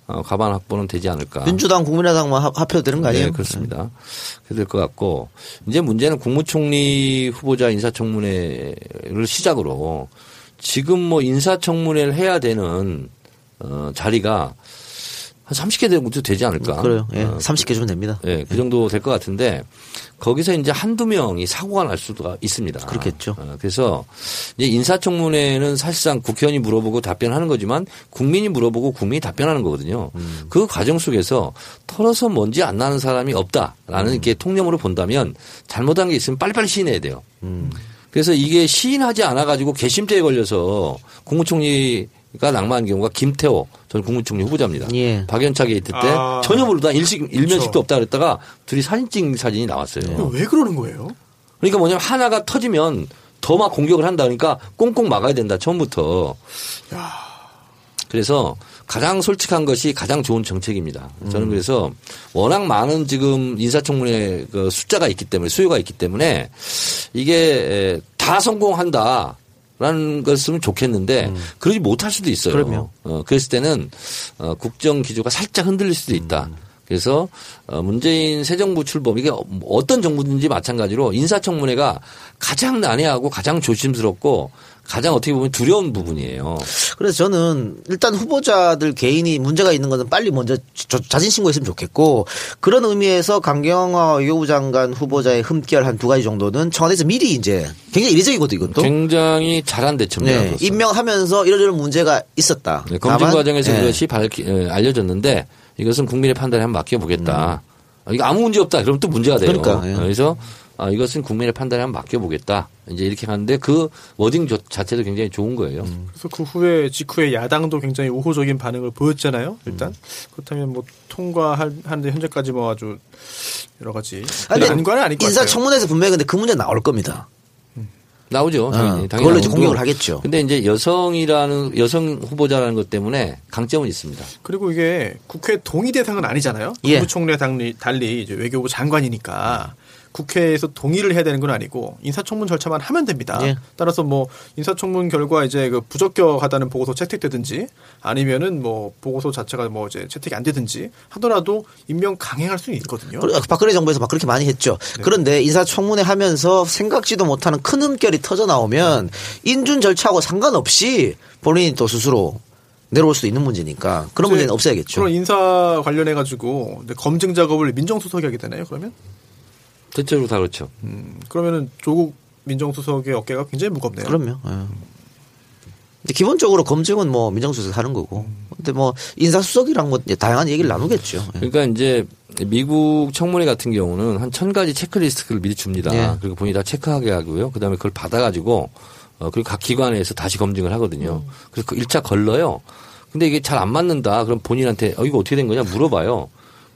어, 과반 확보는 되지 않을까. 민주당 국민의당만 합- 합해도 되는 거 아니에요? 네, 그렇습니다. 그렇게 될것 같고 이제 문제는 국무총리 후보자 인사청문회를 시작으로 지금 뭐 인사청문회를 해야 되는 어, 자리가 한 30개 정도 되지 않을까? 그래요. 예. 어, 30개 주면 됩니다. 예, 그 정도 될 것 같은데 거기서 이제 한두 명이 사고가 날 수가 있습니다. 그렇겠죠. 어, 그래서 이제 인사청문회는 사실상 국회의원이 물어보고 답변하는 거지만 국민이 물어보고 국민이 답변하는 거거든요. 음. 그 과정 속에서 털어서 먼지 안 나는 사람이 없다라는 음. 게 통념으로 본다면 잘못한 게 있으면 빨리빨리 시인해야 돼요. 음. 그래서 이게 시인하지 않아 가지고 개심죄에 걸려서 국무총리 가 낙마한 경우가 김태호 전 국무총리 후보자입니다. 예. 박연차 게이트 때 아. 전혀 모르다 일식 일면식도 그렇죠. 없다 그랬다가 둘이 사진 찍은 사진이 나왔어요. 왜 그러는 거예요? 그러니까 뭐냐면 하나가 터지면 더 막 공격을 한다 그러니까 꽁꽁 막아야 된다 처음부터. 그래서 가장 솔직한 것이 가장 좋은 정책입니다. 저는 그래서 워낙 많은 지금 인사청문회 그 숫자가 있기 때문에 수요가 있기 때문에 이게 다 성공한다. 라는 것은 좋겠는데 그러지 못할 수도 있어요. 그럼요. 어, 그랬을 때는 어, 국정 기조가 살짝 흔들릴 수도 있다. 그래서 어, 문재인 새 정부 출범 이게 어떤 정부든지 마찬가지로 인사청문회가 가장 난해하고 가장 조심스럽고 가장 어떻게 보면 두려운 부분이에요. 그래서 저는 일단 후보자들 개인이 문제가 있는 것은 빨리 먼저 저- 자진 신고했으면 좋겠고 그런 의미에서 강경화 외교부 장관 후보자의 흠결 한 두 가지 정도는 청와대에서 미리 이제 굉장히 이례적이거든 이것도. 굉장히 잘한 대처입니다. 네, 그것은. 임명하면서 이러저런 문제가 있었다. 네, 검증 과정에서 예. 그것이 밝히, 에, 알려졌는데 이것은 국민의 판단에 한번 맡겨보겠다. 아, 이거 아무 문제 없다. 그럼 또 문제가 돼요. 음. 그러니까, 예. 그래서 아, 이것은 국민의 판단에 한번 맡겨보겠다. 이제 이렇게 하는데 그 워딩 조- 자체도 굉장히 좋은 거예요. 음. 그래서 그 후에 직후에 야당도 굉장히 우호적인 반응을 보였잖아요. 일단 음. 그렇다면 뭐 통과하는데 현재까지 뭐 아주 여러 가지 아, 아닌 건 아닐 것 같아요. 인사 청문회에서 분명히 근데 그 문제 나올 겁니다. 나오죠. 당연히. 어, 당연히 그걸로 이제. 공격을 하겠죠. 근데 이제 여성이라는 여성 후보자라는 것 때문에 강점은 있습니다. 그리고 이게 국회 동의 대상은 아니잖아요. 예. 국무총리와 달리, 달리 이제 외교부 장관이니까 국회에서 동의를 해야 되는 건 아니고 인사청문 절차만 하면 됩니다. 예. 따라서 뭐 인사청문 결과 이제 그 부적격하다는 보고서 채택되든지 아니면은 뭐 보고서 자체가 뭐 이제 채택이 안 되든지 하더라도 임명 강행할 수는 있거든요. 박근혜 정부에서 막 그렇게 많이 했죠. 네. 그런데 인사청문회 하면서 생각지도 못하는 큰 흠결이 터져 나오면 인준 절차하고 상관없이 본인이 또 스스로 내려올 수도 있는 문제니까 그런 문제는 없어야겠죠. 그런 인사 관련해 가지고 검증 작업을 민정수석이 하게 되나요? 그러면 대체로 다 그렇죠. 음, 그러면은 조국 민정수석의 어깨가 굉장히 무겁네요. 그럼요. 예. 근데 기본적으로 검증은 뭐 민정수석 하는 거고. 근데 뭐 인사수석이랑 뭐 이제 다양한 얘기를 나누겠죠. 예. 그러니까 이제 미국 청문회 같은 경우는 한 천 가지 체크리스트를 미리 줍니다. 예. 그리고 본인이 다 체크하게 하고요. 그 다음에 그걸 받아가지고 어 그리고 각 기관에서 다시 검증을 하거든요. 그래서 그 1차 걸러요. 근데 이게 잘 안 맞는다. 그럼 본인한테 어 이거 어떻게 된 거냐 물어봐요.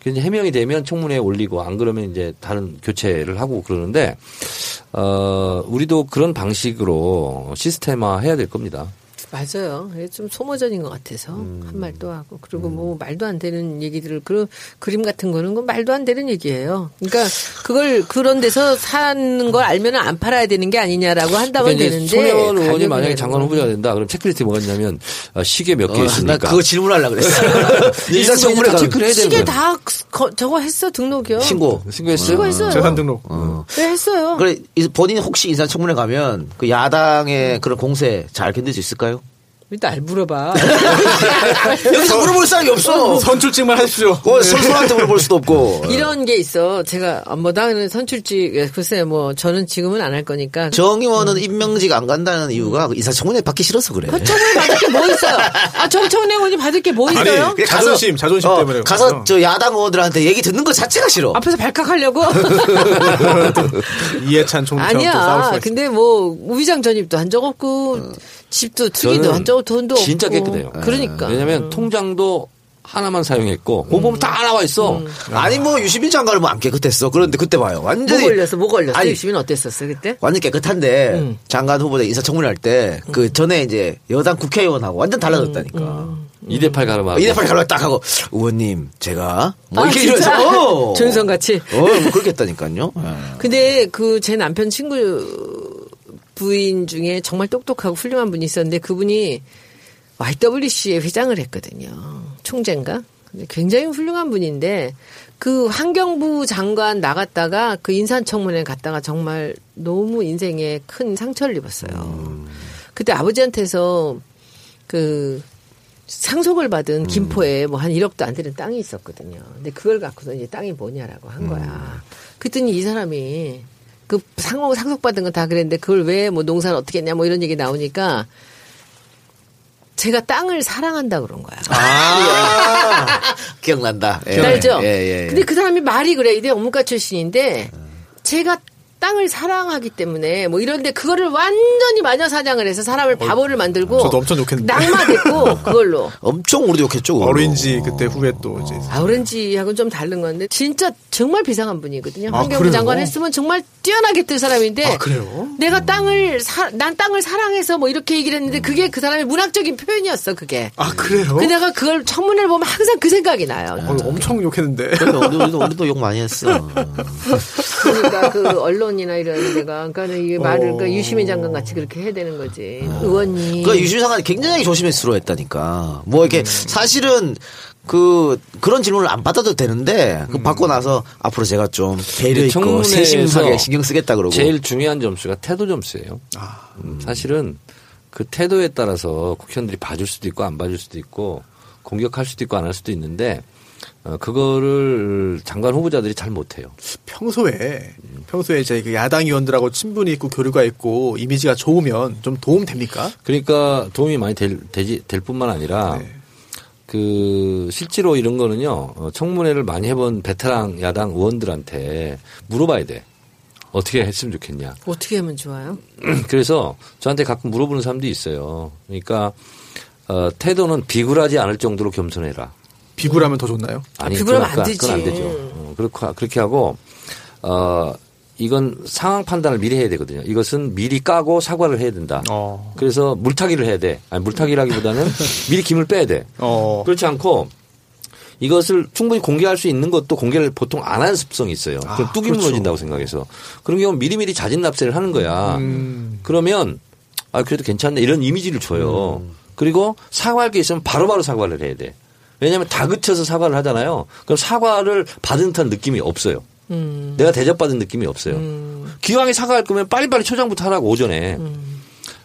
그래서 해명이 되면 청문회에 올리고 안 그러면 이제 다른 교체를 하고 그러는데 어 우리도 그런 방식으로 시스템화 해야 될 겁니다. 맞아요. 이게 좀 소모전인 것 같아서 음. 한말또 하고 그리고 뭐 말도 안 되는 얘기들을 그 그림 같은 거는 건 말도 안 되는 얘기예요. 그러니까 그걸 그런 데서 사는 걸 알면 안 팔아야 되는 게 아니냐라고 한다면 그러니까 되는데 손혜원 의원이 만약에 장관 거는. 후보자가 된다. 그럼 체크리스트 뭐가 있냐면 아, 시계 몇개 어, 있으니까. 나 그거 질문하려고 그랬어. 인사청문회 다 가면 체크를 해야 되는 시계. 다 거- 저거 했어 등록이요. 신고. 신고했어요? 신고했어요. 재산 등록. 네, 했어요. 그래 이- 본인 혹시 인사청문회 가면 그 야당의 그런 공세 잘 견딜 수 있을까요? 일단 알 물어봐. 여기서 물어볼 사람이 없어. 선출직만 하십시오. 어, 선수한테 물어볼 수도 없고. 이런 게 있어. 제가 아, 뭐 나는 선출직 글쎄 뭐 저는 지금은 안 할 거니까. 정의원은 임명직 안 간다는 이유가 그 인사청문회 받기 싫어서 그래. 청문회 받을 게 뭐 있어요? 아 정청래원이 받을 게뭐 아니, 있어요? 그래, 자존심, 자존심 때문에 가서 그렇죠. 저 야당 의원들한테 얘기 듣는 거 자체가 싫어. 앞에서 발칵하려고? 이해찬 총리처럼 아니야. 근데 뭐 우비장 전입도 한 적 없고 집도 투기도 적 없고 돈도 진짜 없고. 깨끗해요. 그러니까. 왜냐면 통장도 하나만 사용했고 그거 보면 다 나와 있어. 아니 뭐 유시민 장관은 뭐안 깨끗했어. 그런데 그때 봐요. 뭐 완전히 걸렸어? 뭐 걸렸어? 아니, 유시민 어땠었어 그때? 완전 깨끗한데 음. 장관 후보자 인사청문회 할 때 그 전에 이제 여당 국회의원하고 완전 달라졌다니까. 음, 2대8 가르마. 이대팔 갈라 딱 하고 의원님 제가 뭐 아, 이렇게 진짜? 이러면서 어. 조윤선 같이. 어, 뭐 그렇게 했다니까요. 예. 근데 그 제 남편 친구 부인 중에 정말 똑똑하고 훌륭한 분이 있었는데 그분이 YWC의 회장을 했거든요. 총재인가? 굉장히 훌륭한 분인데 그 환경부 장관 나갔다가 그 인사청문회 갔다가 정말 너무 인생에 큰 상처를 입었어요. 그때 아버지한테서 그 상속을 받은 김포에 뭐 한 1억도 안 되는 땅이 있었거든요. 근데 그걸 갖고서 이제 땅이 뭐냐라고 한 거야. 그랬더니 이 사람이 그 상속 상속받은 건 다 그랬는데 그걸 왜 뭐 농사를 어떻게 했냐 뭐 이런 얘기 나오니까 제가 땅을 사랑한다 그런 거야. 아, 기억난다. 예. 알죠? 예, 예. 근데 그 사람이 말이 그래. 이대 업무가 출신인데 제가 땅을 사랑하기 때문에 뭐 이런데 그거를 완전히 마녀 사냥을 해서 사람을 바보를 만들고 저도 엄청 욕했는데. 낙마됐고 그걸로 엄청 우리도 욕했죠. 그걸로. 어린지 그때 후에 또 이제 아, 오렌지하고는 좀 다른 건데 진짜 정말 비상한 분이거든요. 아, 환경부? 장관 했으면 정말 뛰어나게 뜰 사람인데 아, 그래요? 내가 땅을 사, 난 땅을 사랑해서 뭐 이렇게 얘기를 했는데 그게 그 사람의 문학적인 표현이었어 그게. 아 그래요? 그 내가 그걸 청문회를 보면 항상 그 생각이 나요. 어, 엄청 욕했는데. 그래, 우리도, 우리도, 우리도 욕 많이 했어. 그러니까 그 언론 이나 이런 데가 그러니까 이게 말을 어. 그러니까 유시민 장관 같이 그렇게 해야 되는 거지. 의원님. 그 유시민 장관이 굉장히 조심스러워 했다니까. 뭐 이렇게 사실은 그 그런 질문을 안 받아도 되는데 그 받고 나서 앞으로 제가 좀 배려 있고 세심하게 신경 쓰겠다 그러고. 제일 중요한 점수가 태도 점수예요. 음, 사실은 그 태도에 따라서 국회의원들이 봐줄 수도 있고 안 봐줄 수도 있고 공격할 수도 있고 안 할 수도 있는데 어, 그거를 장관 후보자들이 잘 못해요. 평소에 평소에 이제 그 야당 의원들하고 친분이 있고 교류가 있고 이미지가 좋으면 좀 도움 됩니까? 그러니까 도움이 많이 될, 되지, 될 뿐만 아니라 네. 그 실제로 이런 거는요 어, 청문회를 많이 해본 베테랑 야당 의원들한테 물어봐야 돼. 어떻게 했으면 좋겠냐. 어떻게 하면 좋아요? 그래서 저한테 가끔 물어보는 사람도 있어요. 그러니까 어, 태도는 비굴하지 않을 정도로 겸손해라. 비굴하면 더 좋나요? 아니, 비굴하면 그건 안 그건 안 되지. 되죠. 어, 그렇게, 그렇게 하고, 어, 이건 상황 판단을 미리 해야 되거든요. 이것은 미리 까고 사과를 해야 된다. 어. 그래서 물타기를 해야 돼. 아니, 물타기라기보다는 미리 김을 빼야 돼. 어. 그렇지 않고 이것을 충분히 공개할 수 있는 것도 공개를 보통 안 하는 습성이 있어요. 그럼 아, 뚝이 그렇죠. 무너진다고 생각해서. 그런 경우는 미리미리 자진 납세를 하는 거야. 음. 그러면 아, 그래도 괜찮네. 이런 이미지를 줘요. 그리고 사과할 게 있으면 바로바로 사과를 해야 돼. 왜냐하면 다 그쳐서 사과를 하잖아요. 그럼 사과를 받은 듯한 느낌이 없어요. 음. 내가 대접받은 느낌이 없어요. 기왕에 사과할 거면 빨리빨리 초장부터 하라고 오전에. 음.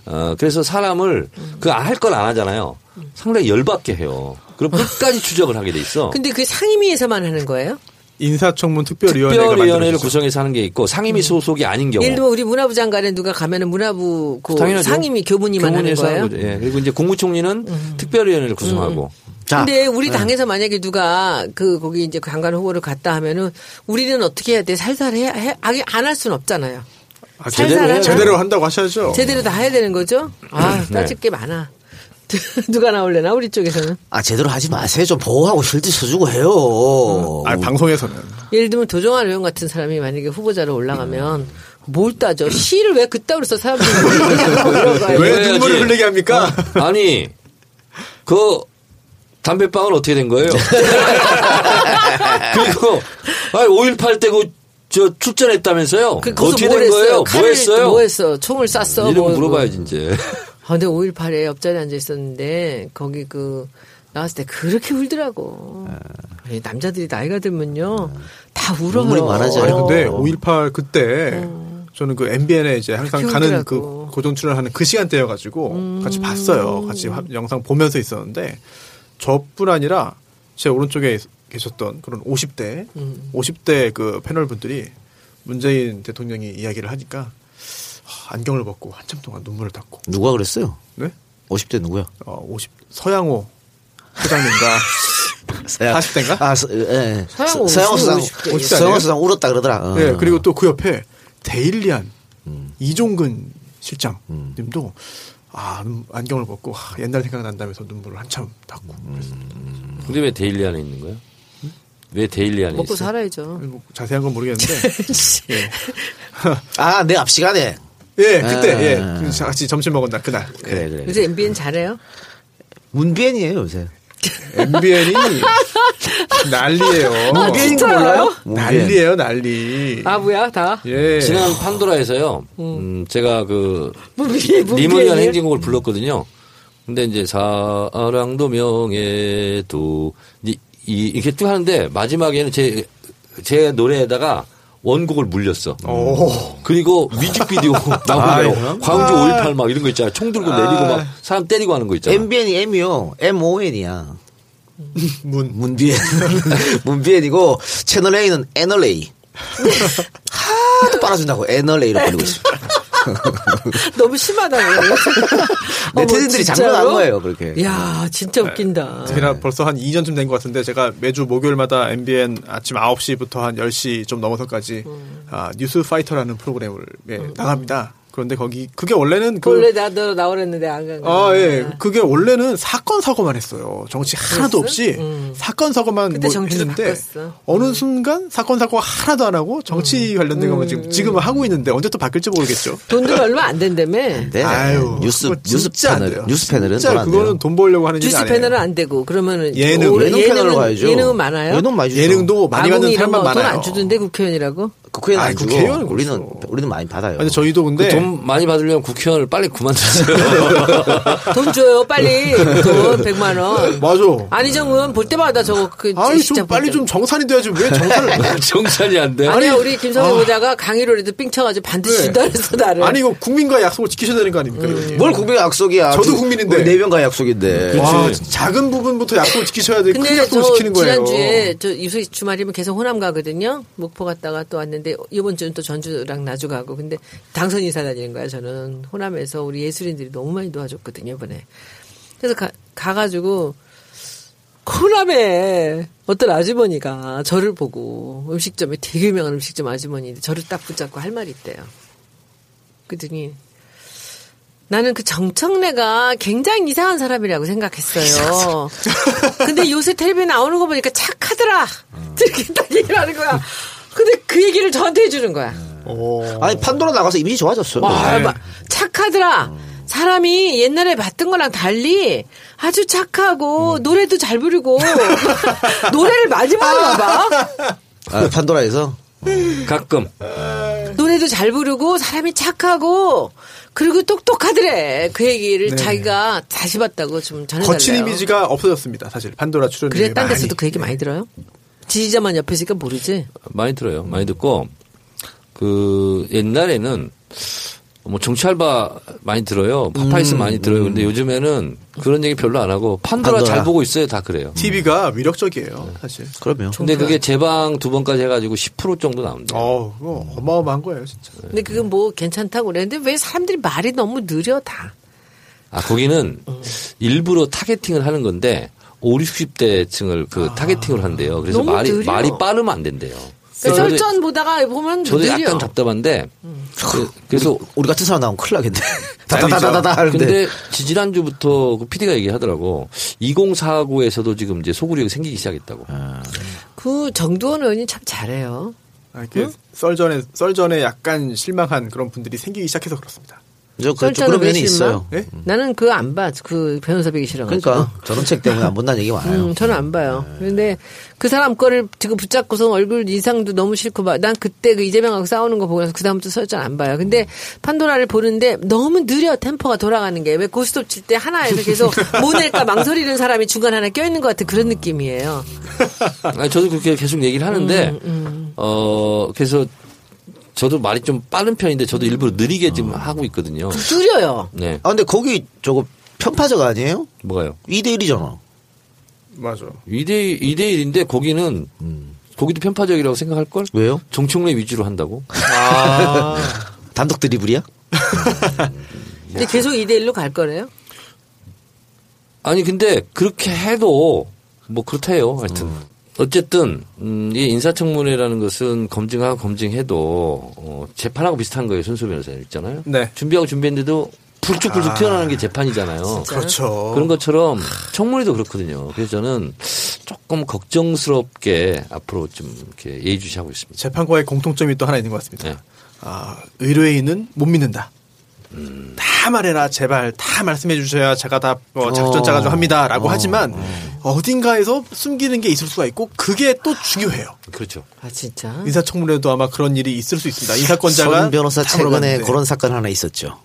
어, 그래서 사람을 그 할 걸 안 하잖아요. 상당히 열받게 해요. 그럼 끝까지 추적을 하게 돼 있어. 근데 그 상임위에서만 하는 거예요? 인사청문 특별위원회가 특별위원회를. 구성해서 하는 게 있고 상임위 소속이 아닌 경우. 예를 들면 우리 문화부 장관에 누가 가면은 문화부 그. 상임위 교문위만 하는 거예요? 음. 예. 그리고 이제 국무총리는 특별위원회를 구성하고. 자, 근데 우리 당에서 만약에 누가 그 거기 이제 장관 후보를 갔다 하면은 우리는 어떻게 해야 돼? 살살 해, 해 안 할 수는 없잖아요. 아, 살살 제대로? 제대로 한다고 하셔야죠. 제대로 다 해야 되는 거죠? 아, 네. 따질 게 많아. 누가 나올래나 우리 쪽에서는. 아 제대로 하지 마세요. 좀 보호하고 실드 쳐주고 해요. 아, 방송에서는. 예를 들면 도정환 의원 같은 사람이 만약에 후보자로 올라가면 뭘 따져? 시를 왜 그따위로 써 사람들이. 왜. 눈물을 흘리게 합니까? 아니, 그 담배빵은 어떻게 된 거예요? 그리고 아니 5.18 때고 저 출전했다면서요? 그 거기서 어떻게 뭘된 거예요? 했어요? 뭐 했어요? 뭐 했어? 총을 쐈어? 이런 거 뭐, 물어봐야지 이제. 아, 근데 5.18에 옆자리에 앉아 있었는데, 거기 그, 나왔을 때 그렇게 울더라고. 아니, 남자들이 나이가 들면요, 다 울어요. 눈물이 많아져요. 아니, 근데 어. 5.18 그때 저는 그 MBN에 이제 항상 가는. 그 고정 출연하는 그 시간대여가지고 같이 봤어요. 같이 화- 영상 보면서 있었는데 저뿐 아니라 제 오른쪽에 계셨던 그런 50대, 50대 그 패널 분들이 문재인 대통령이 이야기를 하니까 하, 안경을 벗고 한참 동안 눈물을 닦고 누가 그랬어요? 네? 50대 누구야? 어, 50 서양호 회장님과 40대인가? 아, 서, 예. 서양호 서양호 수상, 50대. 50대 서양호? 수상 울었다 그러더라. 어. 네, 그리고 또 그 옆에 데일리안 이종근 실장님도 아 눈- 안경을 벗고 아, 옛날 생각난다면서 눈물을 한참 닦고 그랬어요. 근데 왜 데일리 안에 있는 거야? 왜 데일리 안에 먹고 있어? 살아야죠. 뭐 자세한 건 모르겠는데 예, 아, 내 앞 시간에. 예 그때 아. 예그 같이 점심 먹은 날 그날 그래, 그래. 요새 MBN 잘해요? 문비엔이에요, 요새. MBN이 난리예요. 문비엔인 거 몰라요? 난리예요 난리. 아부야, 다? 예. 지난 판도라에서요. 음, 제가 그 문비엔, 문비엔이에요? 리무리안 행진곡을 불렀거든요. 근데 이제 사랑도 명예도 이, 이- 이렇게 쭉 하는데 마지막에는 제, 제 노래에다가 원곡을 물렸어. 오. 그리고 뮤직비디오 나오고요. 광주 5.18 막 이런 거 있잖아요. 총 들고 내리고 막 사람 때리고 하는 거 있잖아요. MBN이 M이요. MON이야. 문. 문비엔. 문비엔이고 채널 A는 NLA. 하도 빨아준다고 NLA로 불리고 있습니다. 너무 심하다고. 네티즌들이 어머, 장난한? 거예요, 그렇게. 야 진짜 웃긴다. 특히나 벌써 한 2년쯤 된 것 같은데 제가 매주 목요일마다 MBN 아침 9시부터 한 10시 좀 넘어서까지 아, 뉴스 파이터라는 프로그램을 예, 나갑니다. 그런데 거기 그게 원래는 그 원래 나도 나오랬는데 안 간 거. 아, 예. 그게 원래는 사건 사고만 했어요. 정치 하나도 없이 사건 사고만 음. 그때 뭐 정치도 했는데 바꿨어. 음. 어느 순간 사건 사고가 하나도 안 하고 정치 관련된 것만 지금 지금 은 하고 있는데 언제 또 바뀔지 모르겠죠. 돈도 얼마 안 된다며. 네. 아유, 뉴스 뉴스 패널. 뉴스 패널은 진짜 돈안 그거는. 돈 벌려고 하는 뉴스 아니에요. 패널은 안 되고 그러면은 예능, 예능 패널로 가야죠. 예능은 많아요. 예능 많이. 예능도 많이 받는 사람만 거돈 많아요. 안 주던데 국회의원이라고? 국회의원 주고 국회의원은 우리는 그렇죠. 우리는 많이 받아요. 근데 저희도 근데 그 돈 많이 받으려면 국회의원을 빨리 그만두세요. 돈 줘요 빨리 돈 100만 원. 맞아. 안희정 의원 볼 때마다 저거 그 아니 진짜 좀 빨리 볼좀 정산이 돼야지 왜 정산을 정산이 안 돼. 아니야 우리 김성애 보자가 강의로라도 삥 쳐가지고 반드시 네. 준다 그랬어 나를. 아니 이거 국민과 약속을 지키셔야 되는 거 아닙니까? 음. 뭘 국민 약속이야. 저도 두- 국민인데. 명과 약속인데. 와, 작은 부분부터 약속을 지키셔야 돼. 큰 근데 약속을 저 지키는 거예요. 지난주에 저 유수 주말이면 계속 호남 가거든요. 목포 갔다가 또 왔는데 이번 주는 또 전주랑 나주 가고 근데 당선 인사 다니는 거야 저는 호남에서 우리 예술인들이 너무 많이 도와줬거든요 이번에. 그래서 가, 가가지고 호남에 어떤 아주머니가 저를 보고 음식점에 되게 유명한 음식점 아주머니인데 저를 딱 붙잡고 할 말이 있대요. 그랬더니 나는 그 정청래가 굉장히 이상한 사람이라고 생각했어요. 근데 요새 텔레비에 나오는 거 보니까 착하더라. 이렇게 딱 얘기를 하는 거야. 근데 그 얘기를 저한테 해주는 거야. 오. 아니 판도라 나가서 이미지 좋아졌어요. 와, 막 착하더라. 사람이 옛날에 봤던 거랑 달리 아주 착하고 노래도 잘 부르고 노래를 많이 부르나 봐. 아, 판도라에서 가끔 노래도 잘 부르고 사람이 착하고 그리고 똑똑하더래. 그 얘기를 네. 자기가 다시 봤다고 좀 전해달래요. 거친 이미지가 없어졌습니다. 사실 판도라 출연 그래 딴 데서도 그 얘기 많이 들어요? 지지자만 옆에 있으니까 모르지. 많이 들어요. 많이 듣고 그 옛날에는 뭐 정치 알바 많이 들어요. 파파이스 많이 들어요. 근데 요즘에는 그런 얘기 별로 안 하고 판도라, 판도라. 잘 보고 있어요. 다 그래요. TV가 위력적이에요, 사실. 그럼요. 근데 그게 재방 두 번까지 해가지고 10% 정도 나옵니다. 어, 어마어마한 거예요, 진짜. 근데 그건 뭐 괜찮다고 그랬는데 왜 사람들이 말이 너무 느려 다. 아 거기는 일부러 targeting을 하는 건데 5, 60대층을 그 targeting을 한대요. 그래서 너무 말이 느려. 말이 빠르면 안 된대요. 그러니까 썰전 보다가 보면 저도 느려. 약간 답답한데 그- 그래서 우리 같은 사람 나오면 큰일 나겠네. 다다다다다 하는데. 근데 지지난주부터 그 PD가 얘기하더라고 2049에서도 지금 이제 소구력이 생기기 시작했다고. 그 정두언 의원이 참 잘해요. 아, 이렇게 썰전에, 썰전에 약간 실망한 그런 분들이 생기기 시작해서 그렇습니다. 저 그, 설전은 그런 면이? 있어요. 예? 나는 그거 안 봐. 그 변호사 be기 싫어가지고. 그러니까 저런 책 때문에 안 본다는 얘기 많아요. 음, 저는 안 봐요. 그런데 그 사람 거를 지금 붙잡고서 얼굴 인상도 너무 싫고 봐. 난 그때 그 이재명하고 싸우는 거 보고 나서 그 다음부터 설전 안 봐요. 근데 판도라를 보는데 너무 느려 템포가 돌아가는 게 왜 고스톱 칠 때 하나에서 계속 뭐 낼까 망설이는 사람이 중간 하나 껴있는 것 같은 그런 느낌이에요. 아니, 저도 그렇게 계속 얘기를 하는데 음, 어 그래서 저도 말이 좀 빠른 편인데 저도 일부러 느리게 지금 하고 있거든요. 느려요. 네. 아, 근데 거기 저거 편파적 아니에요? 뭐가요? 2대 1이잖아. 맞아. 2대 2대 1인데 거기는 거기도 편파적이라고 생각할 걸? 왜요? 정청래 위주로 한다고? 아. 단독 드리블이야? 근데 계속 2대 1로 갈 거래요? 아니 근데 그렇게 해도 뭐 그렇대요. 하여튼 어쨌든 음, 이 인사청문회라는 것은 검증하고 검증해도 어, 재판하고 비슷한 거예요. 손수 변호사님 있잖아요. 네. 준비하고 준비했는데도 불쭉불쭉 아. 튀어나오는 게 재판이잖아요. 그렇죠. 그런 것처럼 청문회도 그렇거든요. 그래서 저는 조금 걱정스럽게 앞으로 좀 이렇게 예의주시하고 있습니다. 재판과의 공통점이 또 하나 있는 것 같습니다. 네. 아, 의뢰인은 못 믿는다. 다 말해라, 제발 다 말씀해 주셔야 제가 다 어, 작전 짜가지고 합니다라고 하지만 어 딘가에서 숨기는 게 있을 수가 있고 그게 또 중요해요. 그렇죠. 아 진짜? 인사청문회도 아마 그런 일이 있을 수 있습니다. 인사권자가 선 변호사 다 최근에. 그런 사건 하나 있었죠.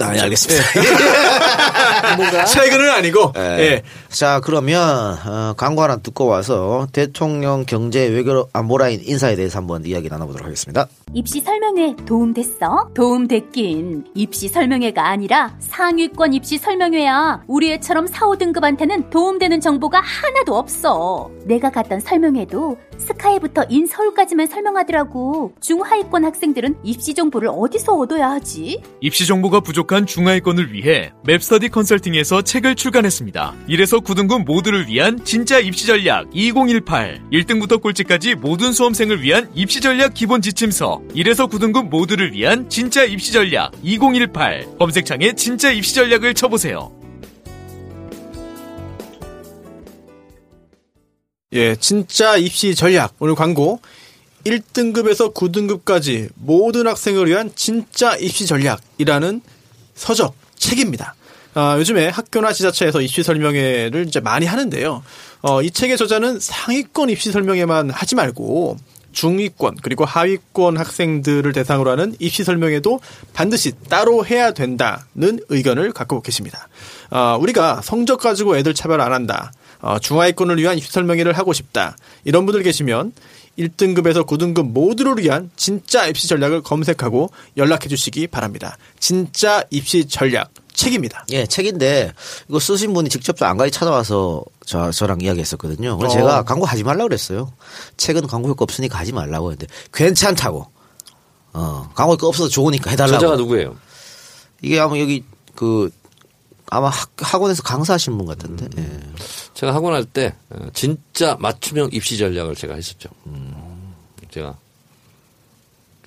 아, 예, 알겠습니다. 최근은 아니고 예. 예. 자, 그러면 어, 광고 하나 듣고 와서 대통령 경제 외교 안보라인 인사에 대해서 한번 이야기 나눠보도록 하겠습니다. 입시 설명회 도움 됐어? 도움 됐긴. 입시 설명회가 아니라 상위권 입시 설명회야. 우리 애처럼 4, 5등급한테는 도움되는 정보가 하나도 없어. 내가 갔던 설명회도 스카이부터 인 서울까지만 설명하더라고. 중하위권 학생들은 입시 정보를 어디서 얻어야 하지? 입시 정보가 부족한 중하위권을 위해 맵스터디 컨설팅에서 책을 출간했습니다. 1에서 9등급 모두를 위한 진짜 입시 전략 2018. 1등부터 꼴찌까지 모든 수험생을 위한 입시 전략 기본 지침서. 1에서 9등급 모두를 위한 진짜 입시 전략 2018. 검색창에 진짜 입시 전략을 쳐보세요. 예, 진짜 입시 전략 오늘 광고 1등급에서 9등급까지 모든 학생을 위한 진짜 입시 전략이라는 서적 책입니다. 아, 요즘에 학교나 지자체에서 입시 설명회를 이제 많이 하는데요. 어, 이 책의 저자는 상위권 입시 설명회만 하지 말고 중위권 그리고 하위권 학생들을 대상으로 하는 입시 설명회도 반드시 따로 해야 된다는 의견을 갖고 계십니다. 아, 우리가 성적 가지고 애들 차별 안 한다. 어, 중하위권을 위한 입시 설명회를 하고 싶다. 이런 분들 계시면 1등급에서 9등급 모두를 위한 진짜 입시 전략을 검색하고 연락해 주시기 바랍니다. 진짜 입시 전략 책입니다. 예, 책인데 이거 쓰신 분이 직접 안가에 찾아와서 저, 저랑 이야기했었거든요. 그래서 어. 제가 광고 하지 말라고 그랬어요. 책은 광고 효과 없으니까 하지 말라고 했는데 괜찮다고. 어, 광고 효과 없어서 좋으니까 해달라고. 저자가 누구예요? 이게 아마 여기 그 아마 학, 학원에서 강사하신 분 같은데. 예. 제가 학원 할때 어, 진짜 맞춤형 입시 전략을 제가 했었죠. 제가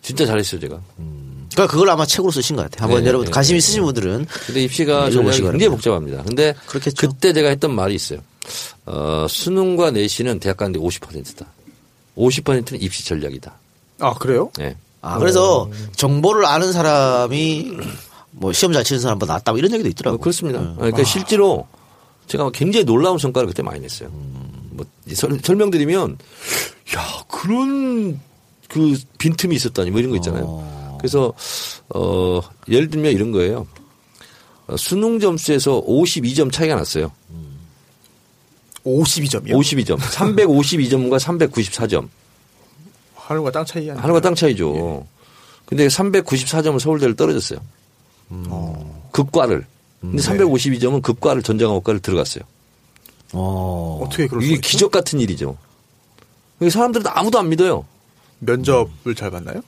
진짜 잘했어요 제가. 그러니까 그걸 아마 책으로 쓰신 것 같아요. 한번 네, 여러분 네, 관심 네, 있으신 분들은 근데 입시가 네, 굉장히 바랍니다. 복잡합니다. 근데 그렇겠죠. 그때 제가 했던 말이 있어요. 어, 수능과 내신은 대학 가는데 50%다. 50%는 입시 전략이다. 아, 그래요? 네. 아, 그래서 정보를 아는 사람이 뭐 시험 잘 치는 사람보다 낫다 뭐 이런 얘기도 있더라고요. 어, 그렇습니다. 그러니까 실제로 제가 굉장히 놀라운 성과를 그때 많이 냈어요. 뭐 설, 설명드리면 야 그런 그 빈틈이 있었다니 뭐 이런 거 있잖아요. 그래서 어 예를 들면 이런 거예요. 어, 수능 점수에서 52점 차이가 났어요. 52점이요. 52점. 352점과 394점. 하늘과 땅 차이 아니에요? 하늘과 땅 차이죠. 근데 394점은 서울대를 떨어졌어요. 급과를. 근데 352점은 급과를 전자공학과를 들어갔어요. 어. 어떻게 그럴 수 이게 있죠? 기적 같은 일이죠. 사람들은 아무도 안 믿어요. 면접을 잘 봤나요?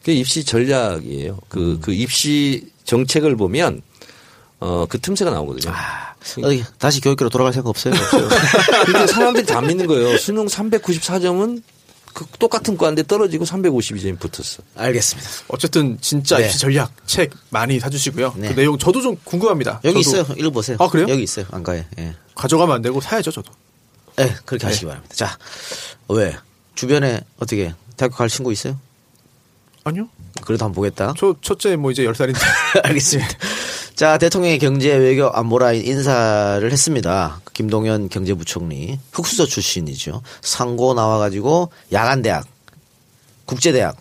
그게 입시 전략이에요. 그, 그 입시 정책을 보면, 어, 그 틈새가 나오거든요. 어디 다시 교육계로 돌아갈 생각 없어요? 없어요. 근데 사람들이 다안 믿는 거예요. 수능 394점은 그 똑같은 과인데 떨어지고 352점이 붙었어. 알겠습니다. 어쨌든 진짜 네. 입시 전략 책 많이 사주시고요. 네. 그 내용 저도 좀 궁금합니다. 여기 저도 있어요. 읽어보세요. 아, 그래요? 여기 있어요. 안가에. 예. 가져가면 안 되고 사야죠, 저도. 네, 그렇게 하시기 바랍니다. 자, 왜? 주변에 어떻게 대학교 갈 친구 있어요? 아니요. 그래도 한번 보겠다. 저 첫째 뭐 이제 10살인데. 알겠습니다. 자, 대통령의 경제 외교 안보라인 인사를 했습니다. 김동연 경제부총리 흑수저 출신이죠. 상고 나와가지고 야간대학, 국제대학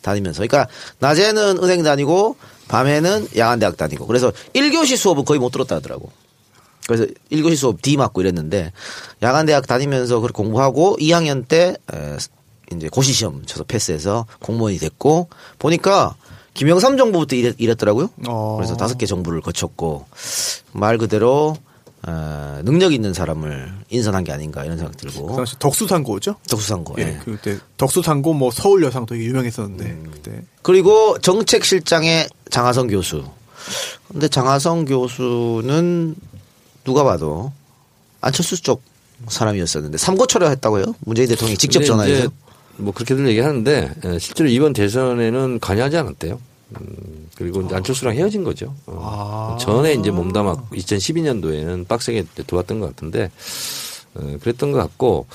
다니면서, 그러니까 낮에는 은행 다니고 밤에는 야간대학 다니고, 그래서 1교시 수업은 거의 못 들었다 하더라고. 그래서 1교시 수업 D 맞고 이랬는데 야간대학 다니면서 그렇게 공부하고 2학년 때 에, 이제 고시 시험 쳐서 패스해서 공무원이 됐고 보니까 김영삼 정부부터 일했, 일했 더라고요. 어. 그래서 다섯 개 정부를 거쳤고 말 그대로 어, 능력 있는 사람을 인선한 게 아닌가 이런 생각 그 들고 당시 덕수상고죠? 덕수상고. 예. 예. 그때 덕수상고 뭐 서울 여상 되게 유명했었는데 음. 그때 그리고 정책실장의 장하성 교수. 근데 장하성 교수는 누가 봐도 안철수 쪽 사람이었었는데 삼고초려 했다고요? 문재인 대통령이 직접 전화해서. 뭐 그렇게들 얘기하는데 에, 실제로 이번 대선에는 관여하지 않았대요. 음, 그리고 이제 안철수랑 헤어진 거죠. 어, 전에 이제 몸담았고 2012년도에는 빡세게 도왔던 것 같은데 어, 그랬던 것 같고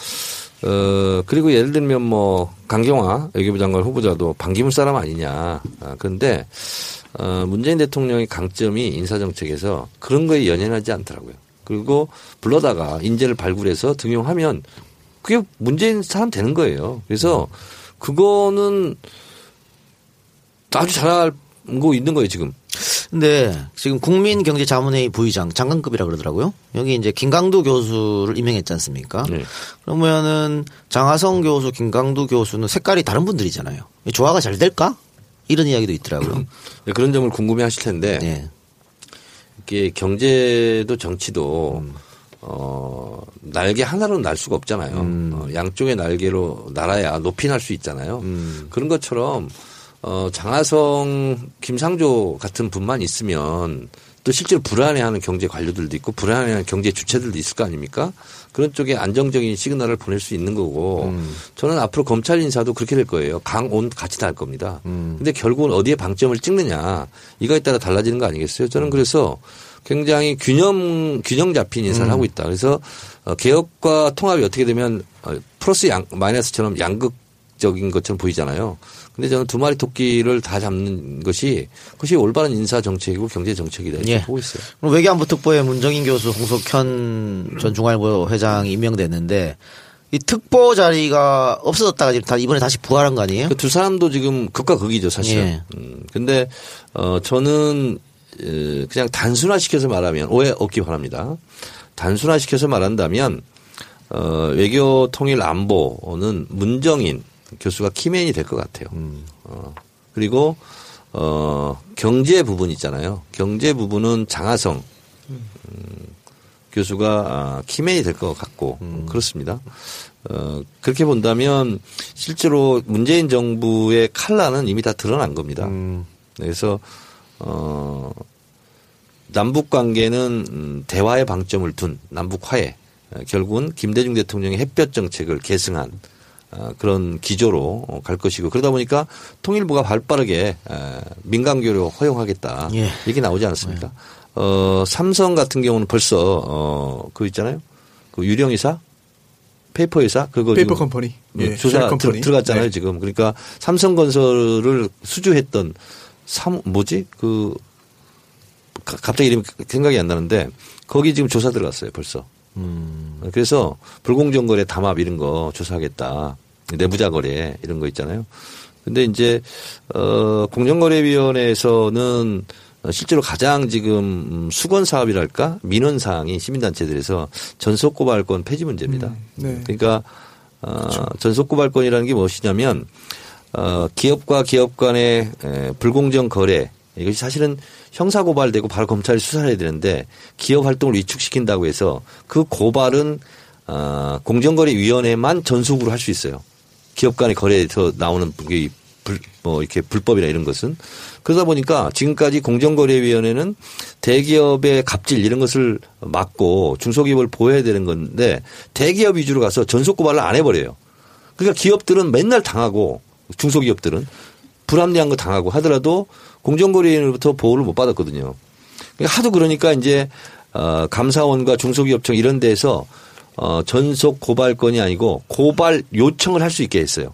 어 그리고 예를 들면 뭐 강경화 외교부 장관 후보자도 반기문 사람 아니냐. 아, 그런데 어 문재인 대통령의 강점이 인사 정책에서 그런 거에 연연하지 않더라고요. 그리고 불러다가 인재를 발굴해서 등용하면 그게 문재인 사람 되는 거예요. 그래서 그거는 아주 잘하고 있는 거예요 지금. 근데 지금 국민경제자문회의 부의장 장관급이라 그러더라고요. 여기 이제 김강두 교수를 임명했지 않습니까? 네. 그러면은 장하성 교수, 김강두 교수는 색깔이 다른 분들이잖아요. 조화가 잘 될까? 이런 이야기도 있더라고요. 네, 그런 점을 궁금해 하실 텐데 네. 이게 경제도 정치도 어, 날개 하나로 날 수가 없잖아요. 어, 양쪽의 날개로 날아야 높이 날 수 있잖아요. 그런 것처럼 어, 장하성, 김상조 같은 분만 있으면 또 실제로 불안해하는 경제 관료들도 있고 불안해하는 경제 주체들도 있을 거 아닙니까? 그런 쪽에 안정적인 시그널을 보낼 수 있는 거고 저는 앞으로 검찰 인사도 그렇게 될 거예요. 강, 온 같이 다 할 겁니다. 근데 결국은 어디에 방점을 찍느냐 이거에 따라 달라지는 거 아니겠어요? 저는 그래서 굉장히 균형 균형 잡힌 인사를 하고 있다. 그래서 어, 개혁과 통합이 어떻게 되면 어, 플러스 양 마이너스처럼 양극적인 것처럼 보이잖아요. 근데 저는 두 마리 토끼를 다 잡는 것이 그것이 올바른 인사 정책이고 경제 정책이다 이렇게 예. 보고 있어요. 그럼 외교안보 특보에 문정인 교수, 홍석현 전 중앙일보 회장이 임명됐는데 이 특보 자리가 없어졌다가 지금 다 이번에 다시 부활한 거 아니에요? 그 두 사람도 지금 극과 극이죠, 사실은. 예. 음, 근데, 어, 저는, 에, 그냥 단순화시켜서 말하면 오해 없기 바랍니다. 단순화시켜서 말한다면, 어, 외교 통일 안보는 문정인 교수가 키맨이 될 것 같아요. 어, 그리고, 어, 경제 부분 있잖아요. 경제 부분은 장하성, 음, 교수가 아, 키맨이 될 것 같고 그렇습니다. 어, 그렇게 본다면 실제로 문재인 정부의 칼라는 이미 다 드러난 겁니다. 그래서 어, 남북 관계는 음, 대화의 방점을 둔 남북 화해 어, 결국은 김대중 대통령의 햇볕 정책을 계승한 어, 그런 기조로 어, 갈 것이고 그러다 보니까 통일부가 발빠르게 에, 민간 교류 허용하겠다 예. 이게 나오지 않았습니까? 어, 삼성 같은 경우는 벌써 어, 그 있잖아요. 그 유령 회사 페이퍼 회사 그거 페이퍼 컴퍼니. 뭐 예, 조사 shell company. 들, 들어갔잖아요 네. 지금 그러니까 삼성건설을 수주했던 삼 뭐지 그 가- 갑자기 이름이 생각이 안 나는데 거기 지금 조사 들어갔어요 벌써. 그래서 불공정 거래 담합 이런 거 조사하겠다. 내부자 거래 이런 거 있잖아요. 근데 이제 어 공정거래위원회에서는 어, 실제로 가장 지금 음, 수건 사업이랄까 민원 사항이 시민단체들에서 전속 고발권 폐지 문제입니다. 네. 그러니까 어, 전속 고발권이라는 게 무엇이냐면 어, 기업과 기업 간의 에, 불공정 거래 이것이 사실은 형사 고발되고 바로 검찰이 수사를 해야 되는데 기업 활동을 위축시킨다고 해서 그 고발은 어, 공정거래위원회만 전속으로 할 수 있어요. 기업 간의 거래에서 나오는 이 불, 뭐 이렇게 불법이나 이런 것은 그러다 보니까 지금까지 공정거래위원회는 대기업의 갑질 이런 것을 막고 중소기업을 보호해야 되는 건데 대기업 위주로 가서 전속 고발을 안 해버려요. 그러니까 기업들은 맨날 당하고 중소기업들은 불합리한 거 당하고 하더라도 공정거래위원회로부터 보호를 못 받았거든요. 그러니까 하도 그러니까 이제 어, 감사원과 중소기업청 이런 데서 어, 전속 고발권이 아니고 고발 요청을 할 수 있게 했어요.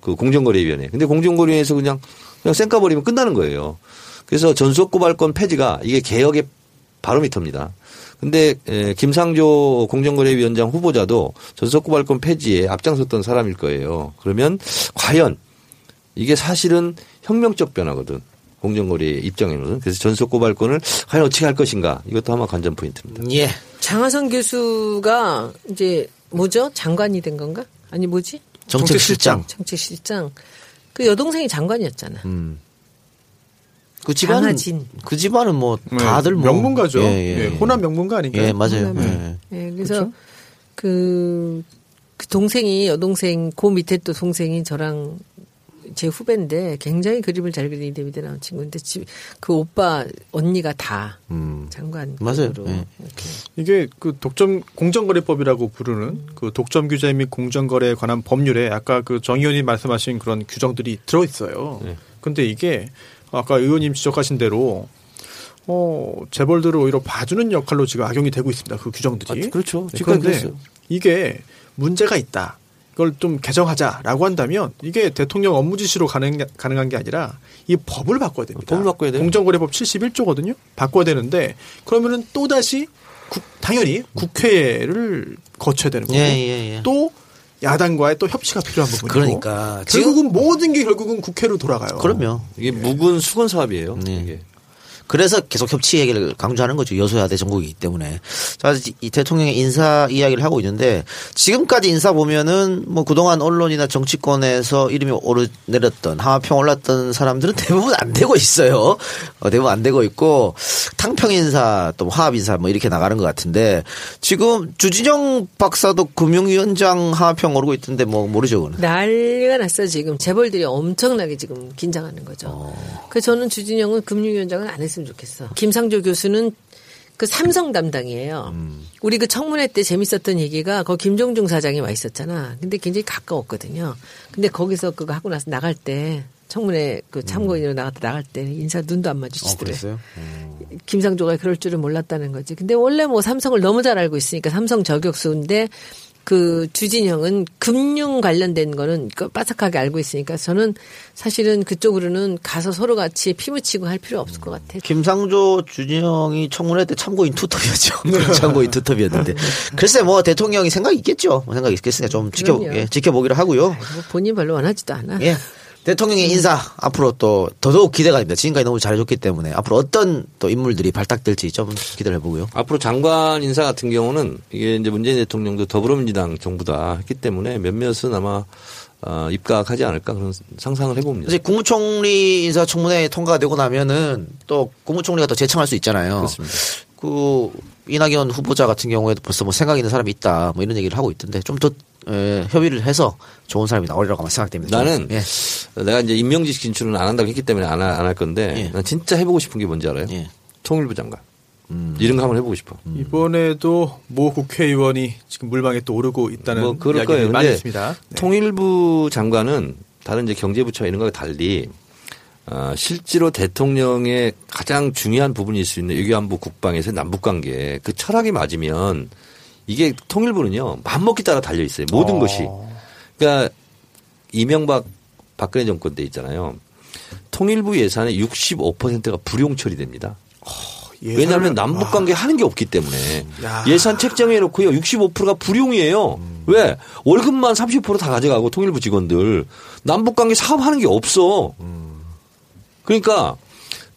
그 공정거래위원회. 근데 공정거래위원회에서 그냥 그냥 쌩까 버리면 끝나는 거예요. 그래서 전속 고발권 폐지가 이게 개혁의 바로미터입니다. 근데 에, 김상조 공정거래위원장 후보자도 전속 고발권 폐지에 앞장섰던 사람일 거예요. 그러면 과연 이게 사실은 혁명적 변화거든. 공정거래 입장에는. 그래서 전속 고발권을 과연 어떻게 할 것인가. 이것도 아마 관전 포인트입니다. 예. 장하성 교수가 이제 뭐죠? 장관이 된 건가? 아니 뭐지? 정책실장. 정책실장. 그 여동생이 장관이었잖아. 그 집안은 강하진. 그 집안은 뭐 네, 다들 뭐 명문가죠. 예, 예, 예, 예. 호남 명문가 아닌가요? 예, 맞아요. 호남에. 예. 예, 그래서 그, 그 동생이 여동생 그 밑에 또 동생이 저랑 제 후배인데 굉장히 그림을 잘 그리는 데비드 나온 친구인데 집, 그 오빠 언니가 다 장관 맞아요. 예. 이렇게 이게 그 독점 공정거래법이라고 부르는 그 독점 규제 및 공정거래에 관한 법률에 아까 그 정 의원이 말씀하신 그런 규정들이 들어 있어요. 네. 근데 이게 아까 의원님 지적하신 대로 어 재벌들을 오히려 봐주는 역할로 지금 악용이 되고 있습니다. 그 규정들이. 아, 그렇죠. 네, 그런데. 이게 문제가 있다. 이걸 좀 개정하자라고 한다면 이게 대통령 업무 지시로 가능, 가능한 게 아니라 이 법을 바꿔야 됩니다. 법을 바꿔야 돼요. 공정거래법 71조거든요. 바꿔야 되는데 그러면은 또 다시 국- 당연히 국회를 거쳐야 되는 거고 예, 예, 예. 또 야당과의 또 협치가 필요한 부분이고 그러니까 결국은 모든 게 결국은 국회로 돌아가요. 그럼요. 이게 묵은 수건 사업이에요. 네. 이게. 그래서 계속 협치 얘기를 강조하는 거죠. 여소야대 정국이기 때문에. 자, 이 대통령의 인사 이야기를 하고 있는데 지금까지 인사 보면은 뭐 그동안 언론이나 정치권에서 이름이 오르내렸던 하마평 올랐던 사람들은 대부분 안 되고 있어요. 어, 대부분 안 되고 있고 탕평 인사 또 화합 인사 뭐 이렇게 나가는 것 같은데 지금 주진영 박사도 금융위원장 하마평 오르고 있던데 뭐 모르죠. 그는. 난리가 났어 지금 재벌들이 엄청나게 지금 긴장하는 거죠. 그래서 저는 주진영은 금융위원장은 안 했 으면 좋겠어. 김상조 교수는 그 삼성 담당이에요. 우리 그 청문회 때 재밌었던 얘기가 거 김종중 사장이 와 있었잖아. 근데 굉장히 가까웠거든요. 근데 거기서 그거 하고 나서 나갈 때 청문회 그 참고인으로 나갈 때 나갈 때 인사 눈도 안 마주치더래. 그랬어요? 김상조가 그럴 줄은 몰랐다는 거지. 근데 원래 뭐 삼성을 너무 잘 알고 있으니까 삼성 저격수인데 그 주진영은 금융 관련된 거는 그 빠삭하게 알고 있으니까 저는 사실은 그쪽으로는 가서 서로 같이 피 묻히고 할 필요 없을 것 같아. 김상조 주진영이 청문회 때 참고인 투톱이었죠. 참고인 투톱이었는데. 글쎄 뭐 대통령이 생각이 있겠죠. 뭐 생각이 있겠으니까 좀 지켜, 그럼요. 예, 지켜보기로 하고요. 뭐 본인 별로 원하지도 않아. 예. 대통령의 인사 앞으로 또 더더욱 기대가 됩니다. 지금까지 너무 잘해줬기 때문에 앞으로 어떤 또 인물들이 발탁될지 좀 기대를 해보고요. 앞으로 장관 인사 같은 경우는 이게 이제 문재인 대통령도 더불어민주당 정부다 했기 때문에 몇몇은 아마 어, 입각하지 않을까 그런 상상을 해봅니다. 사실 국무총리 인사청문회 통과가 되고 나면은 또 국무총리가 또 재청할 수 있잖아요. 그렇습니다. 그 이낙연 후보자 같은 경우에도 벌써 뭐 생각 있는 사람이 있다 뭐 이런 얘기를 하고 있던데 좀 더 협의를 해서 좋은 사람이 나오리라고 아마 생각됩니다. 나는 예. 내가 이제 임명직 진출은 안 한다고 했기 때문에 안 할 건데 예. 난 진짜 해보고 싶은 게 뭔지 알아요? 예. 통일부 장관. 이런 거 한번 해보고 싶어. 이번에도 모 국회의원이 지금 물방에 또 오르고 있다는 뭐 그럴 이야기를 거예요. 많이 근데 했습니다. 네. 통일부 장관은 다른 이제 경제부처 이런 거와 달리 어, 실제로 대통령의 가장 중요한 부분일 수 있는 외교안보 국방에서 남북 관계 그 철학이 맞으면 이게 통일부는요 맘먹기 따라 달려 있어요 모든 어. 것이 그러니까 이명박 박근혜 정권 때 있잖아요 통일부 예산의 65%가 불용 처리됩니다. 예산을- 왜냐하면 남북 관계 하는 게 없기 때문에 야. 예산 책정해 놓고요. 65%가 불용이에요. 왜? 월급만 30%다 가져가고 통일부 직원들 남북 관계 사업하는 게 없어. 그러니까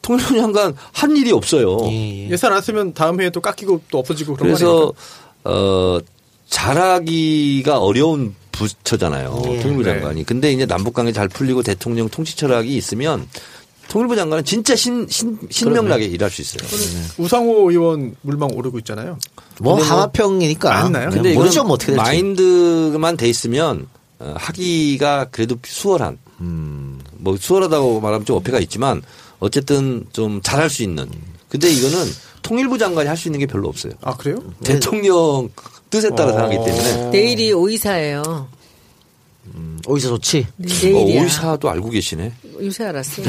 통일부 장관 한 일이 없어요. 예, 예. 예산 안 쓰면 다음 해에 또 깎이고 또 없어지고 그런 그래서 어 잘하기가 어려운 부처잖아요. 예. 통일부 네. 장관이. 근데 이제 남북 관계 잘 풀리고 대통령 통치 철학이 있으면 통일부 장관은 진짜 신, 신, 신명나게 일할 수 있어요. 우상호 의원 물방 오르고 있잖아요. 뭐뭐 하마평이니까 맞나요? 근데 모르죠 뭐 어떻게 될지. 마인드만 돼 있으면 어, 하기가 그래도 수월한 음. 뭐 수월하다고 말하면 좀 어폐가 있지만 어쨌든 좀 잘할 수 있는 근데 이거는 통일부 장관이 할 수 있는 게 별로 없어요. 아 그래요? 대통령 뜻에 따라 어. 하기 때문에 내일이 오이사예요. 어디서 좋지? 네, 어, 내일이야. 오이사도 알고 계시네. 요새 알았어요.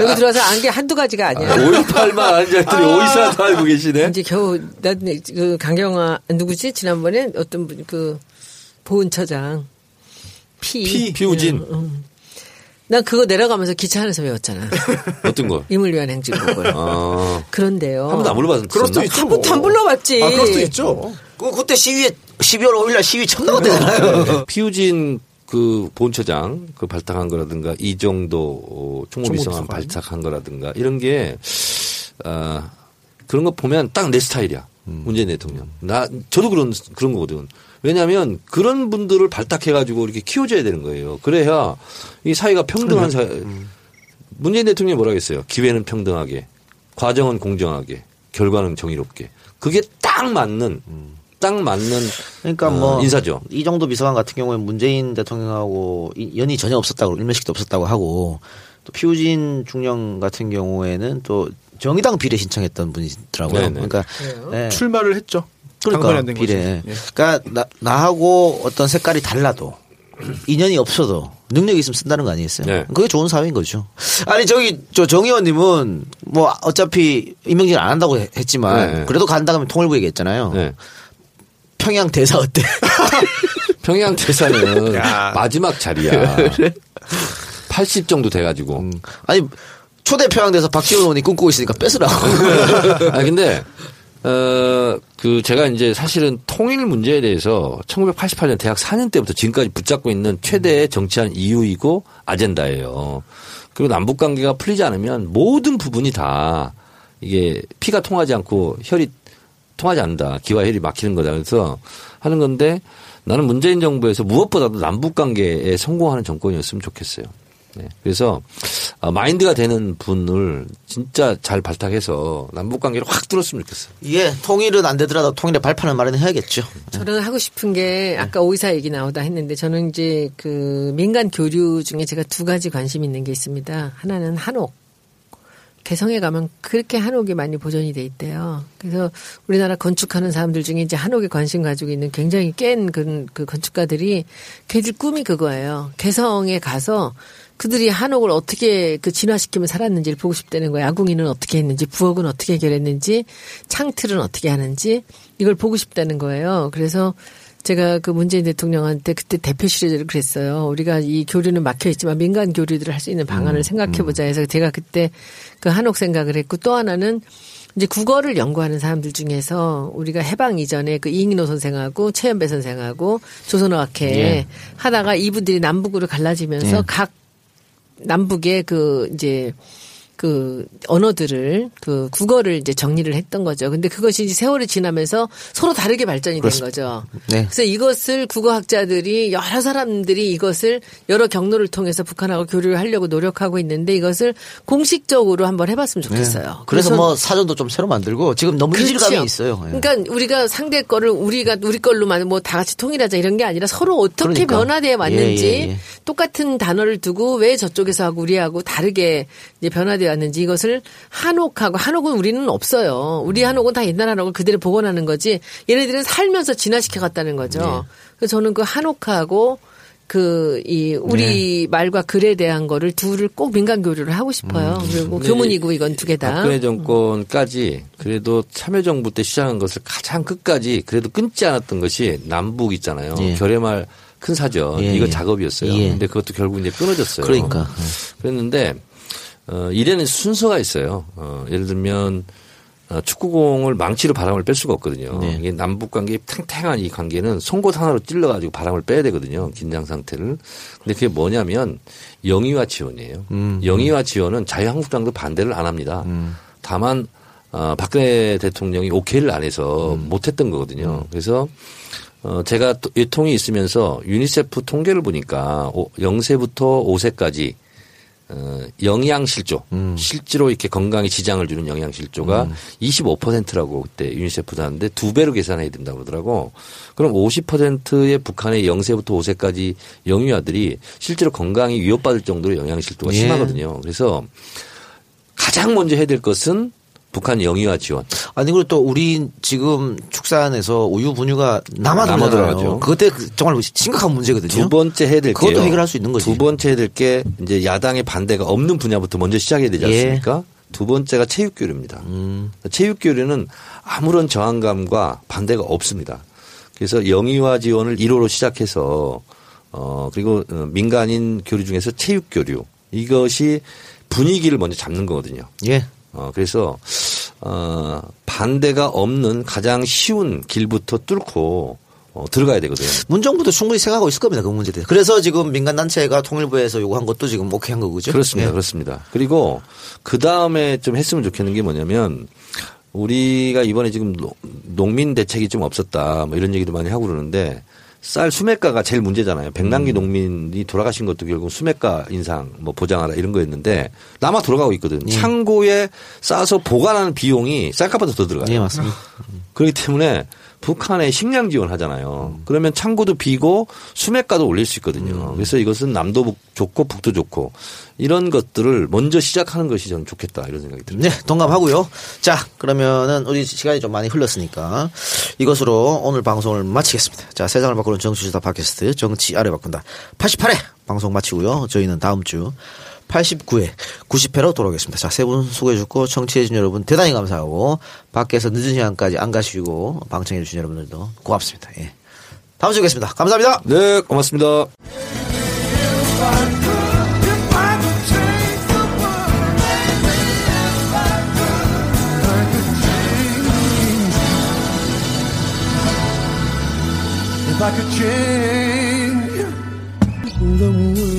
여기 들어와서 안 게 한두 가지가 아니야. 5.18만 앉았더니 오이사도 알고 계시네. 이제 겨우 나그 강경화 누구지 지난번에 어떤 분 그 보훈처장 피, 피, 피우진. 응, 응. 난 그거 내려가면서 기차 안에서 배웠잖아. 어떤 걸? 임을 위한 행진곡을. 아, 그런데요. 한 번도 안 불러봤었나? 그럴 수도 있죠. 한 번도 안 불러봤지. 아 그럴 수도 있죠. 그 그때 시위에 12월 5일날 시위 처음 나왔대잖아요. 피우진 그 본처장 그 발탁한 거라든가 이 정도 어, 총무비서관. 발탁한 거라든가 이런 게 아, 그런 거 보면 딱 내 스타일이야. 문재인 대통령. 나 저도 그런 그런 거거든. 왜냐하면 그런 분들을 발탁해가지고 이렇게 키워줘야 되는 거예요. 그래야 이 사회가 평등한 사회. 문재인 대통령이 뭐라고 했어요? 기회는 평등하게, 과정은 공정하게, 결과는 정의롭게. 그게 딱 맞는, 딱 맞는 그러니까 어, 뭐 인사죠. 이 정도 비서관 같은 경우는 문재인 대통령하고 이- 연이 전혀 없었다고 일면식도 없었다고 하고 또 피우진 중령 같은 경우에는 또 정의당 비례 신청했던 분이더라고요. 네네. 그러니까 네. 출마를 했죠. 그러니까. 비례. 예. 그러니까 나, 나하고 어떤 색깔이 달라도 인연이 없어도 능력이 있으면 쓴다는 거 아니겠어요? 네. 그게 좋은 사회인 거죠. 아니 저기 저 정 의원님은 뭐 어차피 임명질 안 한다고 해- 했지만 네. 그래도 간다 하면 통일부 얘기했잖아요. 네. 평양 대사 어때? 평양 대사는 야. 마지막 자리야. 80 정도 돼가지고. 아니 초대 평양 대사 박지원 의원이 꿈꾸고 있으니까 뺏으라고. 아 근데 어그 제가 이제 사실은 통일 문제에 대해서 1988년 대학 4년 때부터 지금까지 붙잡고 있는 최대의 정치한 이유이고 아젠다예요. 그리고 남북 관계가 풀리지 않으면 모든 부분이 다 이게 피가 통하지 않고 혈이 통하지 않는다. 기와 혈이 막히는 거다. 그래서 하는 건데 나는 문재인 정부에서 무엇보다도 남북 관계에 성공하는 정권이었으면 좋겠어요. 네. 그래서 어, 마인드가 되는 분을 진짜 잘 발탁해서 남북 관계를 확 뚫었으면 좋겠어요. 예, 통일은 안 되더라도 통일의 발판을 마련해야겠죠. 저는 하고 싶은 게 아까 오이사 얘기 나오다 했는데 저는 이제 그 민간 교류 중에 제가 두 가지 관심 있는 게 있습니다. 하나는 한옥. 개성에 가면 그렇게 한옥이 많이 보존이 돼 있대요. 그래서 우리나라 건축하는 사람들 중에 이제 한옥에 관심 가지고 있는 굉장히 깬 그, 그 건축가들이 걔들 꿈이 그거예요. 개성에 가서 그들이 한옥을 어떻게 그 진화시키면 살았는지를 보고 싶다는 거예요. 아궁이는 어떻게 했는지, 부엌은 어떻게 해결했는지, 창틀은 어떻게 하는지 이걸 보고 싶다는 거예요. 그래서 제가 그 문재인 대통령한테 그때 대표실에를 그랬어요. 우리가 이 교류는 막혀 있지만 민간 교류들을 할 수 있는 방안을 생각해 보자 해서 제가 그때 그 한옥 생각을 했고 또 하나는 이제 국어를 연구하는 사람들 중에서 우리가 해방 이전에 그 이익노 선생하고 최연배 선생하고 조선어학회 예. 하다가 이분들이 남북으로 갈라지면서 예. 각 남북의 그 이제 그 언어들을 그 국어를 이제 정리를 했던 거죠. 근데 그것이 이제 세월이 지나면서 서로 다르게 발전이 된 거죠. 네. 그래서 이것을 국어학자들이 여러 사람들이 이것을 여러 경로를 통해서 북한하고 교류를 하려고 노력하고 있는데 이것을 공식적으로 한번 해봤으면 좋겠어요. 네. 그래서 뭐 사전도 좀 새로 만들고 지금 너무 그렇죠. 있어요. 예. 그러니까 우리가 상대 거를 우리가 우리 걸로만 뭐 다 같이 통일하자 이런 게 아니라 서로 어떻게 그러니까. 변화되어 왔는지 예, 예, 예. 똑같은 단어를 두고 왜 저쪽에서 하고 우리하고 다르게 이제 변화되어 왔는지 이것을 한옥하고 한옥은 우리는 없어요. 우리 한옥은 다 옛날 한옥을 그대로 복원하는 거지. 얘네들은 살면서 진화시켜 갔다는 거죠. 네. 그래서 저는 그 한옥하고 그 이 우리 네. 말과 글에 대한 거를 둘을 꼭 민간 교류를 하고 싶어요. 음. 그리고 근데 교문이고 이건 두 개다. 박근혜 정권까지 그래도 참여정부 때 시작한 것을 가장 끝까지 그래도 끊지 않았던 것이 남북 있잖아요. 예. 결의말 큰 사전 예, 이거 예. 작업이었어요. 예. 근데 그것도 결국 이제 끊어졌어요. 그러니까. 그랬는데 어, 일에는 순서가 있어요. 어, 예를 들면 어, 축구공을 망치로 바람을 뺄 수가 없거든요. 네. 이게 남북 관계 탱탱한 이 관계는 송곳 하나로 찔러가지고 바람을 빼야 되거든요. 긴장 상태를. 근데 그게 뭐냐면 영유아 지원이에요. 음. 영유아 지원은 자유한국당도 반대를 안 합니다. 다만 어, 박근혜 대통령이 오케이를 안 해서 음. 못했던 거거든요. 그래서 어, 제가 통외통위 있으면서 유니세프 통계를 보니까 0세부터 5세까지 어, 영양실조, 음. 실제로 이렇게 건강에 지장을 주는 영양실조가 25%라고 그때 유니세프도 하는데 두 배로 계산해야 된다고 그러더라고. 그럼 50%의 북한의 0세부터 5세까지 영유아들이 실제로 건강이 위협받을 정도로 영양실조가 예. 심하거든요. 그래서 가장 먼저 해야 될 것은 북한 영유아 지원. 아니 그리고 또 우리 지금 축산에서 우유 분유가 남아들어가죠. 남아들어가죠. 그때 그 정말 심각한 문제거든요. 두 번째 해야 될 그것도. 해결할 수 있는 거지. 두 번째 해야 될 게 이제 야당의 반대가 없는 분야부터 먼저 시작해야 되지 예. 않습니까? 두 번째가 체육 교류입니다. 음. 체육 교류는 아무런 저항감과 반대가 없습니다. 그래서 영유아 지원을 1호로 시작해서 어 그리고 어, 민간인 교류 중에서 체육 교류 이것이 분위기를 먼저 잡는 거거든요. 예. 어, 그래서, 어, 반대가 없는 가장 쉬운 길부터 뚫고, 어, 들어가야 되거든요. 문정부도 충분히 생각하고 있을 겁니다. 그 문제에 대해. 그래서 지금 민간단체가 통일부에서 요구한 것도 지금 오케이 한 거죠. 그렇습니다. 예. 그렇습니다. 그리고 그 다음에 좀 했으면 좋겠는 게 뭐냐면 우리가 이번에 지금 노- 농민 대책이 좀 없었다 뭐 이런 얘기도 많이 하고 그러는데 쌀 수매가가 제일 문제잖아요. 음. 백남기 농민이 돌아가신 것도 결국 수매가 인상 뭐 보장하라 이런 거였는데 남아 돌아가고 있거든. 예. 창고에 쌓아서 보관하는 비용이 쌀값보다 더 들어가요. 예, 맞습니다. 그렇기 때문에 북한에 식량 지원하잖아요. 그러면 창고도 비고 수매가도 올릴 수 있거든요. 그래서 이것은 남도 북- 좋고 북도 좋고 이런 것들을 먼저 시작하는 것이 저는 좋겠다 이런 생각이 들어요. 네, 동감하고요. 자, 그러면은 우리 시간이 좀 많이 흘렀으니까 이것으로 오늘 방송을 마치겠습니다. 자, 세상을 바꾸는 정치수다 팟캐스트 정치 아래 바꾼다 88회 방송 마치고요. 저희는 다음 주 89회, 90회로 돌아오겠습니다. 자, 세분 수고해주고 청취해 주신 여러분 대단히 감사하고 밖에서 늦은 시간까지 안 가시고 방청해 주신 여러분들도 고맙습니다. 예. 다음 주에 뵙겠습니다. 감사합니다. 네, 고맙습니다. If I could change the world.